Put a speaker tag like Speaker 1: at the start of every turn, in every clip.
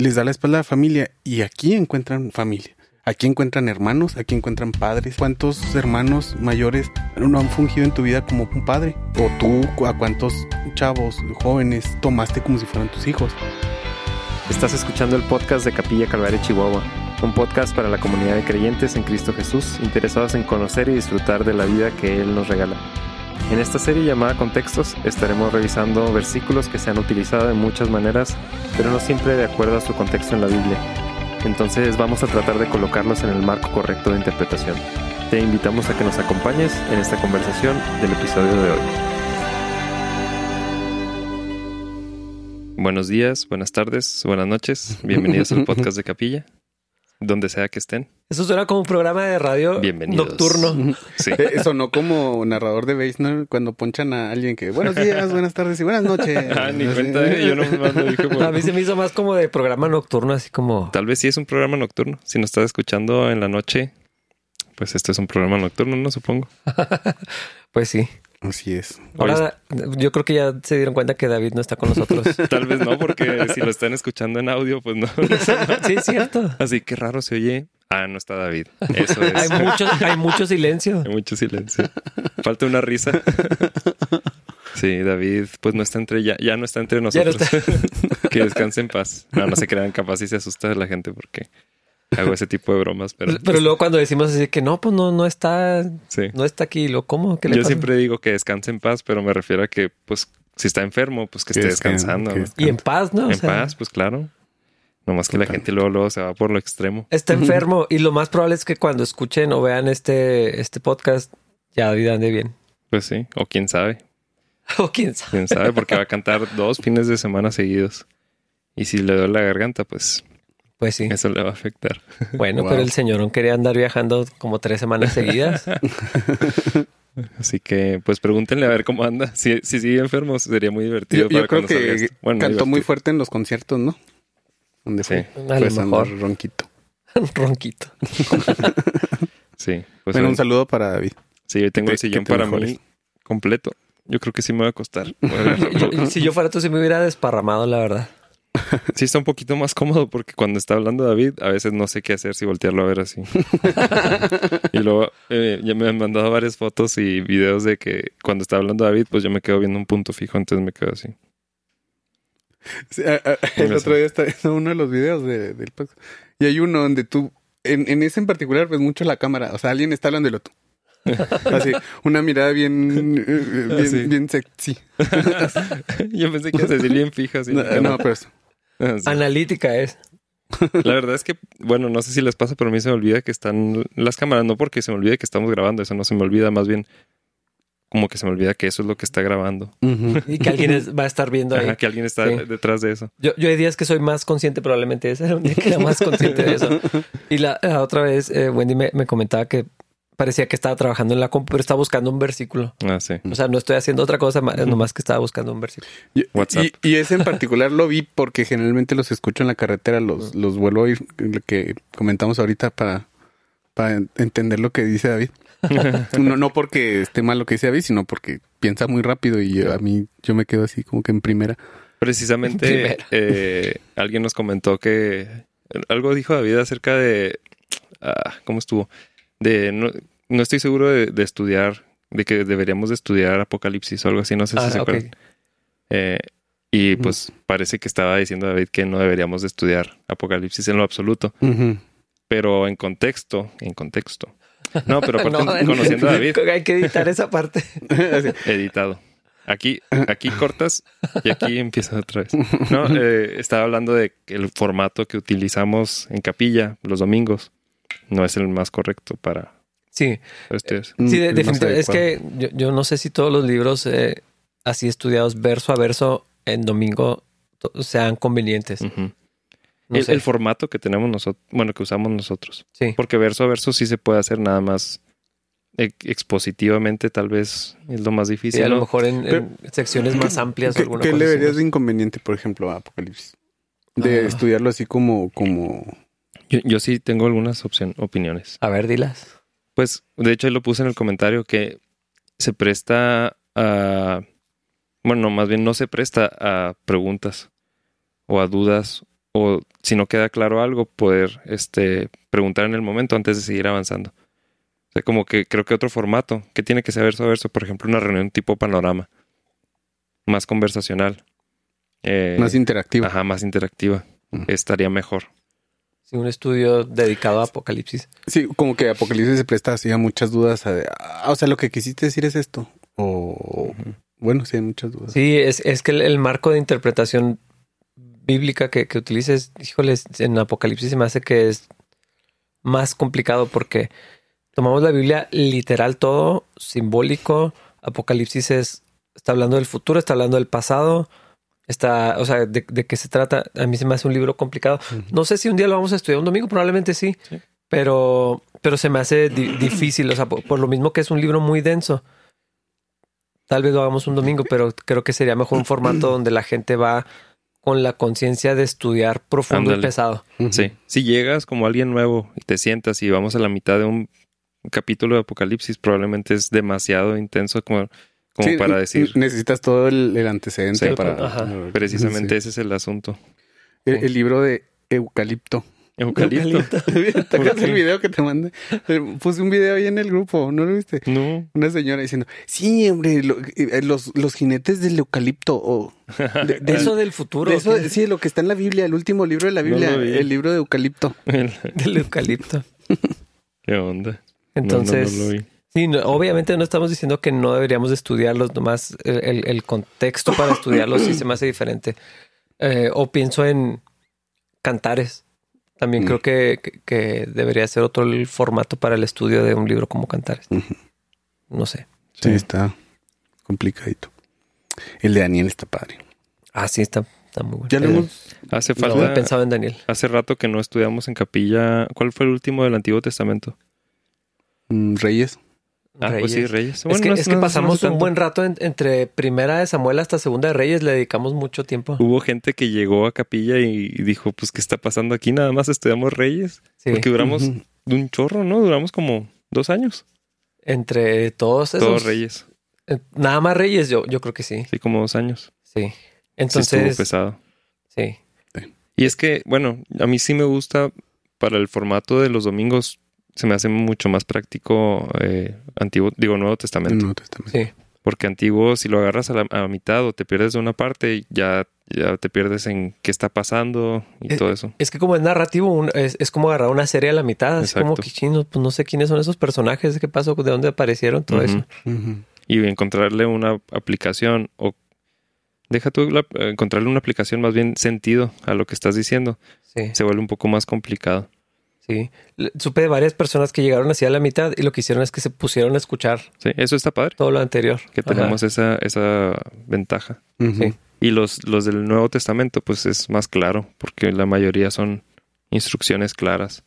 Speaker 1: les da la espalda a la familia y aquí encuentran familia. Aquí encuentran hermanos, aquí encuentran padres. ¿Cuántos hermanos mayores no han fungido en tu vida como un padre? O tú, a cuántos chavos, jóvenes, tomaste como si fueran tus hijos.
Speaker 2: Estás escuchando el podcast de Capilla Calvario Chihuahua, un podcast para la comunidad de creyentes en Cristo Jesús, interesados en conocer y disfrutar de la vida que Él nos regala. En esta serie llamada Contextos estaremos revisando versículos que se han utilizado de muchas maneras, pero no siempre de acuerdo a su contexto en la Biblia. Entonces vamos a tratar de colocarlos en el marco correcto de interpretación. Te invitamos a que nos acompañes en esta conversación del episodio de hoy. Buenos días, buenas tardes, buenas noches. Bienvenidos al podcast de Capilla, donde sea que estén.
Speaker 3: Eso suena como un programa de radio
Speaker 2: Bienvenidos.
Speaker 3: nocturno.
Speaker 2: Sí.
Speaker 1: Eh, Sonó como narrador de ¿no? Cuando ponchan a alguien que buenos días, buenas tardes y buenas noches.
Speaker 2: Ah, ni cuenta, eh, yo nomás lo dije por-
Speaker 3: A mí se me hizo más como de programa nocturno, así como...
Speaker 2: Tal vez sí es un programa nocturno. Si nos estás escuchando en la noche, pues este es un programa nocturno, no supongo.
Speaker 3: Pues sí.
Speaker 1: Así es.
Speaker 3: Ahora yo creo que ya se dieron cuenta que David no está con nosotros.
Speaker 2: Tal vez no, porque si lo están escuchando en audio, pues no.
Speaker 3: sí, es cierto.
Speaker 2: Así que raro se oye. Ah, no está David. Eso es.
Speaker 3: Hay mucho, hay mucho silencio.
Speaker 2: Hay mucho silencio. Falta una risa. Sí, David, pues no está entre ya, ya no está entre
Speaker 3: Ya no
Speaker 2: nosotros. que descanse en paz. No, no se crean capaz y se asusta de la gente porque hago ese tipo de bromas, pero,
Speaker 3: Pero luego cuando decimos así que no, pues no, no está,
Speaker 2: sí.
Speaker 3: no está aquí, lo cómo, ¿qué le
Speaker 2: Yo
Speaker 3: pasa?
Speaker 2: siempre digo que descanse en paz, pero me refiero a que, pues, si está enfermo, pues que
Speaker 1: Que
Speaker 2: esté descansando.
Speaker 1: que
Speaker 2: ¿no?
Speaker 1: descanse.
Speaker 3: Y en paz, ¿no? O
Speaker 2: En
Speaker 3: sea,
Speaker 2: paz, pues claro. Nomás que la gente luego, luego se va por lo extremo.
Speaker 3: Está enfermo y lo más probable es que cuando escuchen o vean este, este podcast ya David ande bien.
Speaker 2: Pues sí, o quién sabe.
Speaker 3: O quién sabe.
Speaker 2: Quién sabe, porque va a cantar dos fines de semana seguidos. Y si le duele la garganta, pues
Speaker 3: Pues sí.
Speaker 2: eso le va a afectar.
Speaker 3: Bueno,
Speaker 1: Wow.
Speaker 3: pero el señor quería andar viajando como tres semanas seguidas.
Speaker 2: Así que, pues pregúntenle a ver cómo anda. Si, si sigue enfermo, sería muy divertido.
Speaker 1: Yo, yo
Speaker 2: para
Speaker 1: creo
Speaker 2: cuando salga
Speaker 1: que.
Speaker 2: Bueno,
Speaker 1: cantó muy fuerte en los conciertos, ¿no? Donde
Speaker 2: Sí.
Speaker 1: fue.
Speaker 3: A lo
Speaker 1: Pues
Speaker 3: mejor.
Speaker 1: ronquito.
Speaker 3: Ronquito.
Speaker 2: Sí, pues
Speaker 1: bueno,
Speaker 2: hoy-
Speaker 1: un saludo para David.
Speaker 2: sí, hoy tengo el sillón para
Speaker 1: mejores.
Speaker 2: mí completo. Yo creo que sí me va a costar.
Speaker 3: Yo- si yo fuera tú, sí me hubiera desparramado, la verdad.
Speaker 2: Sí está un poquito más cómodo porque cuando está hablando David, a veces no sé qué hacer si voltearlo a ver así. y luego eh, ya me han mandado varias fotos y videos de que cuando está hablando David, pues yo me quedo viendo un punto fijo, entonces me quedo así.
Speaker 1: Sí, a- a- el otro día viendo uno de los videos de- del podcast. Y hay uno donde tú, en, en ese en particular, ves mucho la cámara. O sea, alguien está hablando y lo tú. Así, una mirada bien, eh, bien, bien sexy.
Speaker 2: yo pensé que iba a decir bien fija. así,
Speaker 1: No, no, pero eso.
Speaker 2: Sí.
Speaker 3: Analítica es.
Speaker 2: La verdad es que, bueno, no sé si les pasa, pero a mí se me olvida que están las cámaras, no porque se me olvide que estamos grabando, eso no se me olvida, más bien como que se me olvida que eso es lo que está grabando.
Speaker 3: Y que alguien es- va a estar viendo ahí.
Speaker 2: Ajá, que alguien está
Speaker 3: Sí.
Speaker 2: detrás de eso.
Speaker 3: Yo, yo hay días que soy más consciente, probablemente ese era un día que era más consciente de eso. Y la, la otra vez, eh, Wendy me, me comentaba que parecía que estaba trabajando en la compu, pero estaba buscando un versículo.
Speaker 2: Ah, sí.
Speaker 3: O sea, no estoy haciendo otra cosa, nomás que estaba buscando un versículo.
Speaker 1: Y,
Speaker 2: WhatsApp.
Speaker 1: y- y ese en particular lo vi porque generalmente los escucho en la carretera, los, los vuelvo a oír, lo que comentamos ahorita para, para entender lo que dice David. No, no porque esté mal lo que dice David, sino porque piensa muy rápido y a mí yo me quedo así como que en primera.
Speaker 2: Precisamente eh, alguien nos comentó que algo dijo David acerca de ah, cómo estuvo de no, no estoy seguro de, de estudiar de que deberíamos de estudiar Apocalipsis o algo así no sé si
Speaker 3: Ah,
Speaker 2: se acuerdan. Eh, y pues parece que estaba diciendo David que no deberíamos de estudiar Apocalipsis en lo absoluto. Pero en contexto en contexto. No pero aparte
Speaker 3: No,
Speaker 2: conociendo a David.
Speaker 3: Hay que editar esa parte.
Speaker 2: Editado. Aquí, aquí cortas y aquí empiezas otra vez. No, eh, estaba hablando de el formato que utilizamos en capilla los domingos no es el más correcto para,
Speaker 3: Sí,
Speaker 2: ustedes.
Speaker 3: sí, de-
Speaker 1: Mm,
Speaker 3: definitivamente. Es que yo, yo no sé si todos los libros eh, así estudiados verso a verso en domingo sean convenientes. No
Speaker 2: el, formato que tenemos nosotros, bueno, que usamos nosotros.
Speaker 3: Sí.
Speaker 2: Porque verso a verso sí se puede hacer nada más ex- expositivamente, tal vez es lo más difícil.
Speaker 3: Sí, a lo
Speaker 2: ¿no?
Speaker 3: mejor en, en secciones más amplias o
Speaker 1: ¿Qué, qué le verías de inconveniente, por ejemplo, a Apocalipsis? De
Speaker 3: Ah.
Speaker 1: estudiarlo así como, como
Speaker 2: Yo, yo sí tengo algunas opción, opiniones.
Speaker 3: A ver, dilas.
Speaker 2: Pues, de hecho, ahí lo puse en el comentario que se presta a. Bueno, más bien no se presta a preguntas o a dudas o si no queda claro algo, poder este, preguntar en el momento antes de seguir avanzando. O sea, como que creo que otro formato que tiene que ser verso a verso, por ejemplo, una reunión tipo panorama, más conversacional. Eh,
Speaker 1: Más interactivo.
Speaker 2: Ajá, más interactiva. Estaría mejor.
Speaker 3: Sí, un estudio dedicado a Apocalipsis.
Speaker 1: Sí, como que Apocalipsis se presta así a muchas dudas. a- ah, o sea, lo que quisiste decir es esto. O, bueno, sí, hay muchas dudas.
Speaker 3: Sí, es, es que el, el marco de interpretación bíblica que, que utilices, híjoles, en Apocalipsis se me hace que es más complicado porque tomamos la Biblia literal todo, simbólico. Apocalipsis es, está hablando del futuro, está hablando del pasado. Está, o sea, de, de qué se trata. A mí se me hace un libro complicado. No sé si un día lo vamos a estudiar un domingo, probablemente sí.
Speaker 2: Sí.
Speaker 3: Pero, pero se me hace di- difícil. O sea, por, por lo mismo que es un libro muy denso. Tal vez lo hagamos un domingo, pero creo que sería mejor un formato donde la gente va con la conciencia de estudiar profundo y pesado.
Speaker 2: Sí. Si llegas como alguien nuevo y te sientas y vamos a la mitad de un capítulo de Apocalipsis, probablemente es demasiado intenso como, como
Speaker 1: Sí,
Speaker 2: para decir.
Speaker 1: Necesitas todo el, el antecedente
Speaker 2: Sí.
Speaker 1: para.
Speaker 3: Ajá.
Speaker 2: Precisamente
Speaker 1: Sí.
Speaker 2: ese es el asunto.
Speaker 1: El, el libro de Eucalipto.
Speaker 2: Eucalipto.
Speaker 1: ¿Te acuerdas el video que te mandé? Eh, Puse un video ahí en el grupo, ¿no lo viste?
Speaker 2: No.
Speaker 1: Una señora diciendo, sí, hombre, lo- eh, los, los jinetes del eucalipto. o de, de-
Speaker 3: De eso del futuro.
Speaker 1: de eso, sí, lo que está en la Biblia, el último libro de la Biblia, el libro de eucalipto.
Speaker 3: Del eucalipto.
Speaker 2: ¿Qué onda?
Speaker 3: Entonces,
Speaker 2: No, no, no lo vi.
Speaker 3: Sí, no, obviamente no estamos diciendo que no deberíamos de estudiarlos, nomás el, el- el contexto para estudiarlos sí se me hace diferente. Eh, o pienso en cantares. También
Speaker 1: Mm.
Speaker 3: creo que, que- que debería ser otro el formato para el estudio de un libro como cantares. No sé.
Speaker 1: Sí,
Speaker 2: Sí.
Speaker 1: está complicadito. El de Daniel está padre.
Speaker 3: Ah, sí, está, está muy bueno.
Speaker 1: Ya lo
Speaker 3: Eh.
Speaker 2: Hace
Speaker 3: no
Speaker 2: falta.
Speaker 3: pensado en Daniel.
Speaker 2: Hace rato que no estudiamos en capilla. ¿Cuál fue el último del Antiguo Testamento?
Speaker 1: mm, Reyes.
Speaker 2: Ah, pues sí, Reyes.
Speaker 3: es que,
Speaker 2: no
Speaker 3: es que
Speaker 2: no-
Speaker 3: pasamos un buen rato en- entre primera de Samuel hasta segunda de Reyes, le dedicamos mucho tiempo.
Speaker 2: Hubo gente que llegó a capilla y dijo, pues, ¿qué está pasando aquí? Nada más estudiamos Reyes.
Speaker 3: Sí.
Speaker 2: Porque duramos un chorro, ¿no? Duramos como dos años.
Speaker 3: Entre todos esos.
Speaker 2: Todos Reyes.
Speaker 3: eh, Nada más Reyes, yo, yo creo que sí.
Speaker 2: Sí, como dos años.
Speaker 3: Sí.
Speaker 2: Sí estuvo
Speaker 3: Entonces,
Speaker 2: pesado.
Speaker 3: sí.
Speaker 2: Y es que, bueno, a mí sí me gusta para el formato de los domingos. Se me hace mucho más práctico eh, antiguo, digo, Nuevo
Speaker 1: El
Speaker 2: Testamento.
Speaker 1: Nuevo Testamento.
Speaker 3: Sí.
Speaker 2: Porque antiguo, si lo agarras a la a mitad o te pierdes de una parte, ya, ya te pierdes en qué está pasando y
Speaker 3: Eh,
Speaker 2: todo eso.
Speaker 3: Es que como es narrativo, un- es, es como agarrar una serie a la mitad. Así como que chino, pues no sé quiénes son esos personajes, qué pasó, de dónde aparecieron, todo eso.
Speaker 2: Y encontrarle una aplicación o deja tú la- encontrarle una aplicación más bien sentido a lo que estás diciendo.
Speaker 3: Sí,
Speaker 2: Se vuelve un poco más complicado.
Speaker 3: Sí. Supe de varias personas que llegaron así a la mitad y lo que hicieron es que se pusieron a escuchar
Speaker 2: Sí, eso está padre,
Speaker 3: todo lo anterior.
Speaker 2: que
Speaker 3: Ajá.
Speaker 2: tenemos esa, esa ventaja.
Speaker 3: Sí.
Speaker 2: Y los, los del Nuevo Testamento, pues es más claro, porque la mayoría son instrucciones claras.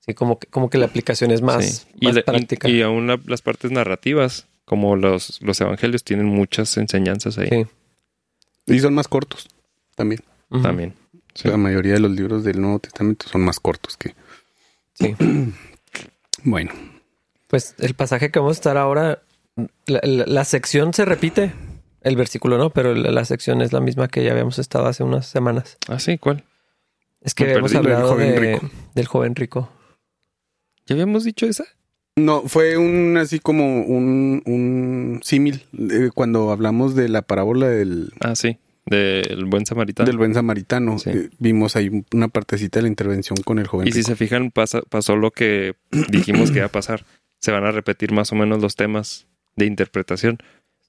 Speaker 3: Sí, como que, como que la aplicación es más,
Speaker 2: Sí. Y,
Speaker 3: más
Speaker 2: la- y-
Speaker 3: práctica.
Speaker 2: y aún la- las partes narrativas, como los, los evangelios, tienen muchas enseñanzas ahí
Speaker 3: Sí.
Speaker 1: Y son más cortos también.
Speaker 2: También. Sí.
Speaker 1: La mayoría de los libros del Nuevo Testamento son más cortos que.
Speaker 3: Sí.
Speaker 1: Bueno,
Speaker 3: Pues el pasaje que vamos a estar ahora, la, la- la sección se repite, el versículo no, pero la, la sección es la misma que ya habíamos estado hace unas semanas.
Speaker 2: Ah, sí, ¿cuál?
Speaker 3: Es que
Speaker 2: Me
Speaker 3: habíamos
Speaker 1: lo del
Speaker 3: hablado
Speaker 1: joven
Speaker 3: de-
Speaker 1: rico.
Speaker 3: del joven rico.
Speaker 2: ¿Ya habíamos dicho esa?
Speaker 1: no, fue un así como un, un símil eh, cuando hablamos de la parábola del,
Speaker 2: Ah, sí, del buen samaritano.
Speaker 1: del buen samaritano.
Speaker 2: Sí.
Speaker 1: Eh, vimos ahí una partecita de la intervención con el joven.
Speaker 2: Y si se fijan, pasa, pasó lo que dijimos que iba a pasar. Se van a repetir más o menos los temas de interpretación.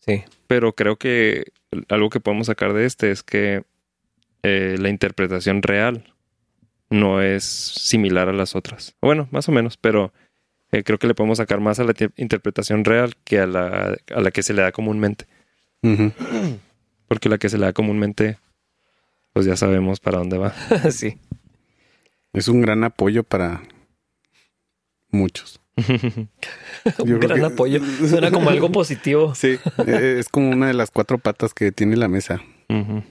Speaker 3: Sí,
Speaker 2: Pero creo que algo que podemos sacar de este es que eh, la interpretación real no es similar a las otras. Bueno, más o menos, pero eh, creo que le podemos sacar más a la interpretación real que a la, a la que se le da comúnmente.
Speaker 1: Ujú.
Speaker 2: Porque la que se le da comúnmente, pues ya sabemos para dónde va.
Speaker 3: sí.
Speaker 1: Es un gran apoyo para muchos.
Speaker 3: Un gran
Speaker 1: que-
Speaker 3: apoyo. Suena como algo positivo.
Speaker 1: Sí, eh, es como una de las cuatro patas que tiene la mesa. Bueno,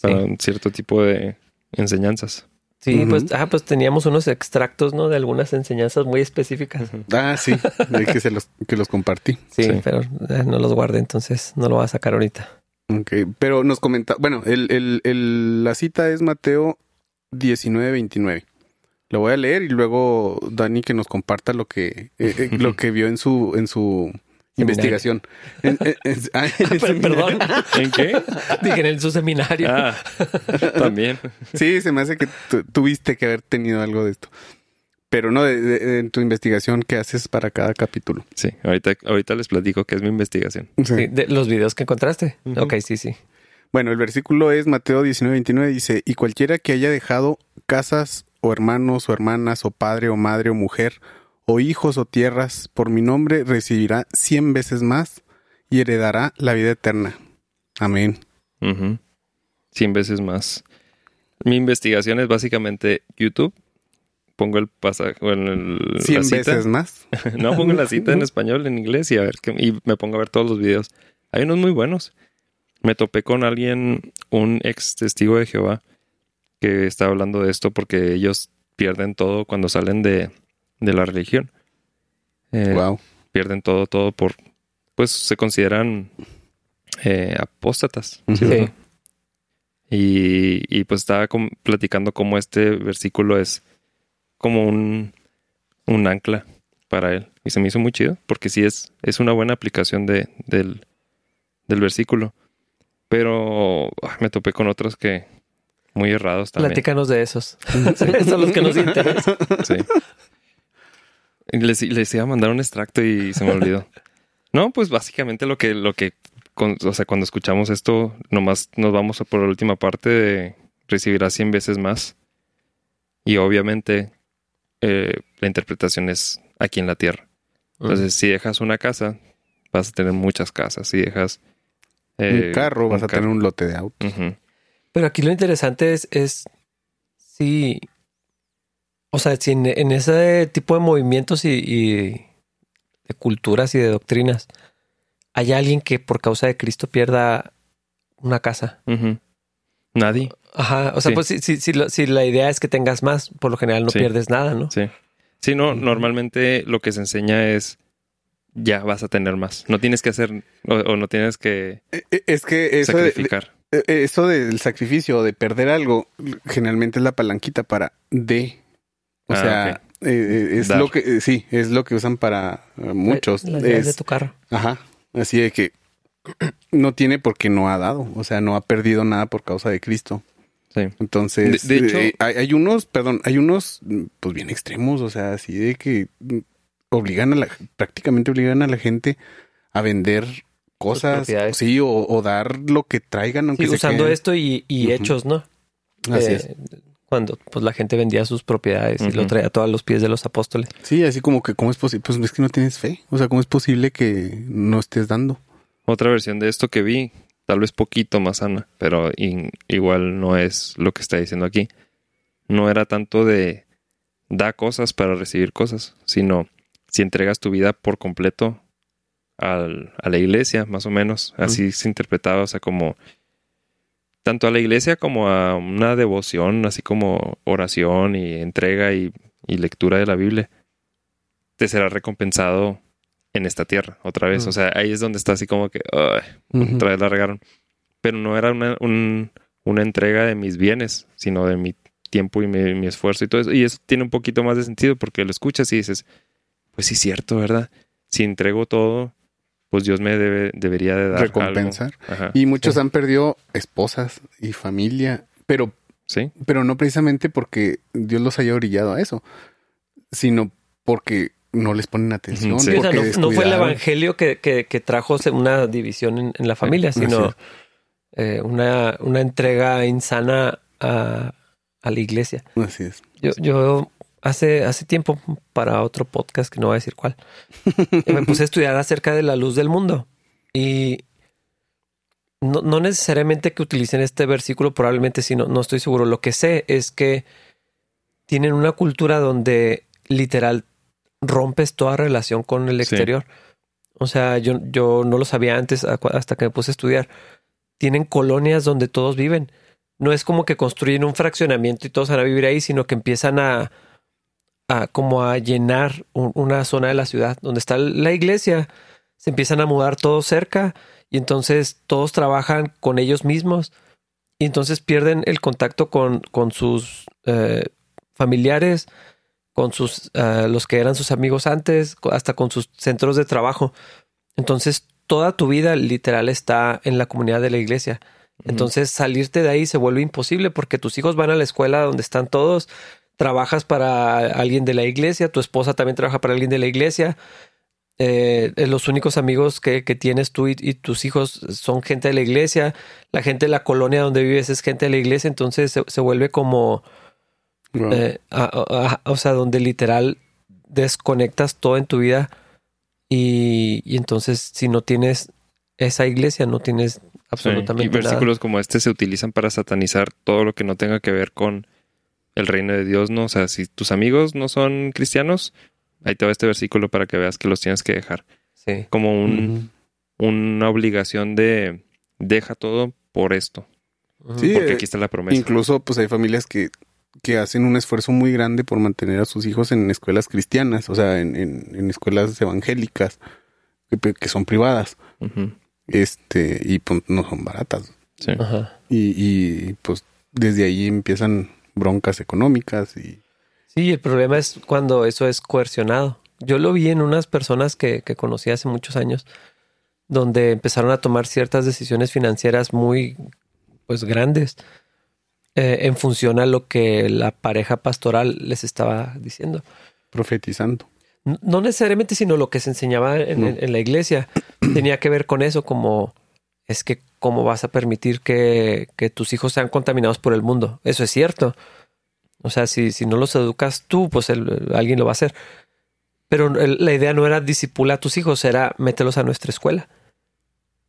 Speaker 2: Para un cierto tipo de enseñanzas.
Speaker 3: Sí, pues, ah, pues teníamos unos extractos, ¿no? De algunas enseñanzas muy específicas.
Speaker 1: Ah, sí, de que se los que los compartí.
Speaker 3: Sí,
Speaker 2: Sí.
Speaker 3: pero eh, no los guardé, entonces no lo voy a sacar ahorita.
Speaker 1: Ok, pero nos comenta, bueno, el, el, el- la cita es Mateo 1929. Lo voy a leer y luego Dani que nos comparta lo que eh, eh, lo que vio en su en su investigación. En- en- en- ah,
Speaker 3: Perdón.
Speaker 2: ¿En qué?
Speaker 3: Dije en su seminario.
Speaker 2: Ah, también.
Speaker 1: Sí, se me hace que tu- tuviste que haber tenido algo de esto. Pero no, de, de- en tu investigación que haces para cada capítulo.
Speaker 2: Sí, ahorita, ahorita les platico que es mi investigación.
Speaker 3: Sí, de los videos que encontraste.
Speaker 2: Ujú.
Speaker 3: Ok, sí, sí.
Speaker 1: Bueno, el versículo es Mateo 19, 29, dice, y cualquiera que haya dejado casas o hermanos o hermanas o padre o madre o mujer o hijos o tierras por mi nombre recibirá cien veces más y heredará la vida eterna. Amén.
Speaker 2: Cien veces más. Mi investigación es básicamente YouTube. Pongo el pasaje, bueno, el,
Speaker 1: Cien
Speaker 2: la cita.
Speaker 1: veces más.
Speaker 2: No, pongo la cita en español, en inglés y a ver qué, y me pongo a ver todos los videos. Hay unos muy buenos. Me topé con alguien, un ex testigo de Jehová, que estaba hablando de esto porque ellos pierden todo cuando salen de, de la religión. Eh,
Speaker 1: wow.
Speaker 2: Pierden todo, todo por, pues se consideran eh, apóstatas.
Speaker 1: Ujú.
Speaker 3: Sí.
Speaker 2: Y, y pues estaba platicando cómo este versículo es como un, un ancla para él. Y se me hizo muy chido, porque sí es, es una buena aplicación de, del, del versículo. Pero ah, me topé con otros que muy errados también.
Speaker 3: Platícanos de esos. Esos son los que nos interesan.
Speaker 2: Sí. Les, les iba a mandar un extracto y se me olvidó. No, pues básicamente lo que, lo que, con- o sea, cuando escuchamos esto, nomás nos vamos a por la última parte de recibirá 100 veces más. Y obviamente eh, la interpretación es aquí en la tierra. Entonces, si dejas una casa, vas a tener muchas casas. Si dejas eh,
Speaker 1: un carro, vas a tener un lote de auto.
Speaker 2: Ujú.
Speaker 3: Pero aquí lo interesante es, es si, o sea, si en, en ese tipo de movimientos y, y de culturas y de doctrinas hay alguien que por causa de Cristo pierda una casa.
Speaker 2: Nadie.
Speaker 3: Ajá, o sea,
Speaker 2: Sí.
Speaker 3: pues si, si, si, lo- si la idea es que tengas más, por lo general no
Speaker 2: Sí.
Speaker 3: pierdes nada, ¿no?
Speaker 2: Sí. Sí, no, normalmente lo que se enseña es ya vas a tener más. No tienes que hacer o, o no tienes que
Speaker 1: Es que eso, de-
Speaker 2: sacrificar.
Speaker 1: de- eh, eso del sacrificio o de perder algo, generalmente es la palanquita para de. O
Speaker 2: Ah,
Speaker 1: sea, eh, es
Speaker 2: Dar.
Speaker 1: lo que, eh, sí, es lo que usan para eh, muchos.
Speaker 3: Las llaves
Speaker 1: Es-
Speaker 3: de tu carro.
Speaker 1: Ajá. Así de que no tiene porque no ha dado. O sea, no ha perdido nada por causa de Cristo.
Speaker 2: Sí.
Speaker 1: Entonces,
Speaker 2: De- de hecho-
Speaker 1: eh, hay, hay unos, perdón, hay unos, pues bien extremos, o sea, así de que mm, obligan a la, prácticamente obligan a la gente a vender cosas, sí, o, o dar lo que traigan, aunque
Speaker 3: Sí,
Speaker 1: se
Speaker 3: usando
Speaker 1: queden.
Speaker 3: esto y, y hechos, ¿no?
Speaker 1: Así
Speaker 3: Eh,
Speaker 1: es.
Speaker 3: Cuando pues la gente vendía sus propiedades y lo traía a todos los pies de los apóstoles.
Speaker 1: Sí, así como que, ¿cómo es posible? Pues es que no tienes fe. O sea, ¿cómo es posible que no estés dando?
Speaker 2: Otra versión de esto que vi, tal vez poquito más sana, pero in- igual no es lo que está diciendo aquí. No era tanto de da cosas para recibir cosas, sino si entregas tu vida por completo al- a la iglesia, más o menos. Así se interpretaba, o sea, como tanto a la iglesia como a una devoción, así como oración y entrega y, y lectura de la Biblia, te será recompensado en esta tierra, otra vez.
Speaker 3: Mm.
Speaker 2: O sea, ahí es donde está así como que, "Ay,
Speaker 1: Ujú.
Speaker 2: otra vez la regaron. Pero no era una, un- una entrega de mis bienes, sino de mi tiempo y mi, mi esfuerzo y todo eso. Y eso tiene un poquito más de sentido porque lo escuchas y dices, pues sí, cierto, ¿verdad? Si entrego todo, pues Dios me debe, debería de dar
Speaker 1: Recompensar.
Speaker 2: algo.
Speaker 1: Y muchos
Speaker 3: Sí.
Speaker 1: han perdido esposas y familia, pero
Speaker 2: Sí,
Speaker 1: pero no precisamente porque Dios los haya orillado a eso, sino porque no les ponen atención.
Speaker 2: Sí.
Speaker 3: Sí, o sea,
Speaker 1: porque
Speaker 3: no, no fue el evangelio que, que- que trajo una división en, en la familia,
Speaker 1: así
Speaker 3: sino eh, una, una entrega insana a, a la iglesia.
Speaker 1: Así es.
Speaker 3: Yo, yo hace, hace tiempo, para otro podcast que no voy a decir cuál, me puse a estudiar acerca de la luz del mundo. Y no, no necesariamente que utilicen este versículo, probablemente sí, no, no estoy seguro. Lo que sé es que tienen una cultura donde literal rompes toda relación con el
Speaker 2: Sí.
Speaker 3: exterior. O sea, yo, yo no lo sabía antes hasta que me puse a estudiar. Tienen colonias donde todos viven. No es como que construyen un fraccionamiento y todos van a vivir ahí, sino que empiezan a, a como a llenar un- una zona de la ciudad donde está la iglesia. Se empiezan a mudar todos cerca y entonces todos trabajan con ellos mismos. y entonces pierden el contacto con, con sus eh, familiares, con sus eh, los que eran sus amigos antes, hasta con sus centros de trabajo. Entonces, toda tu vida literal está en la comunidad de la iglesia. Entonces, salirte de ahí se vuelve imposible porque tus hijos van a la escuela donde están todos, trabajas para alguien de la iglesia, tu esposa también trabaja para alguien de la iglesia. Eh, eh, los únicos amigos que, que tienes tú y, y tus hijos son gente de la iglesia. La gente de la colonia donde vives es gente de la iglesia. Entonces se, se vuelve como,
Speaker 1: Wow.
Speaker 3: eh, a- a- a- o sea, donde literal desconectas todo en tu vida. Y, y entonces, si no tienes esa iglesia, no tienes
Speaker 2: Sí,
Speaker 3: absolutamente
Speaker 2: Y
Speaker 3: nada.
Speaker 2: versículos como este se utilizan para satanizar todo lo que no tenga que ver con el reino de Dios, ¿no? O sea, si tus amigos no son cristianos, ahí te va este versículo para que veas que los tienes que dejar.
Speaker 3: Sí.
Speaker 2: Como un, una obligación de deja todo por esto.
Speaker 3: Ujú.
Speaker 1: Sí,
Speaker 2: Porque aquí está la promesa.
Speaker 1: Incluso, pues hay familias que, que hacen un esfuerzo muy grande por mantener a sus hijos en escuelas cristianas, o sea, en, en- en escuelas evangélicas, que, que son privadas, este, y pues no son baratas.
Speaker 2: Sí.
Speaker 3: Ajá.
Speaker 1: Y, y pues desde ahí empiezan broncas económicas y
Speaker 3: Sí, el problema es cuando eso es coercionado. Yo lo vi en unas personas que, que conocí hace muchos años, donde empezaron a tomar ciertas decisiones financieras muy pues grandes eh, en función a lo que la pareja pastoral les estaba diciendo.
Speaker 1: profetizando.
Speaker 3: No necesariamente, sino lo que se enseñaba en,
Speaker 1: No.
Speaker 3: en- en la iglesia tenía que ver con eso, como es que cómo vas a permitir que, que tus hijos sean contaminados por el mundo. Eso es cierto. O sea, si, si no los educas tú, pues el- alguien lo va a hacer. Pero el- la idea no era disipula a tus hijos, era mételos a nuestra escuela.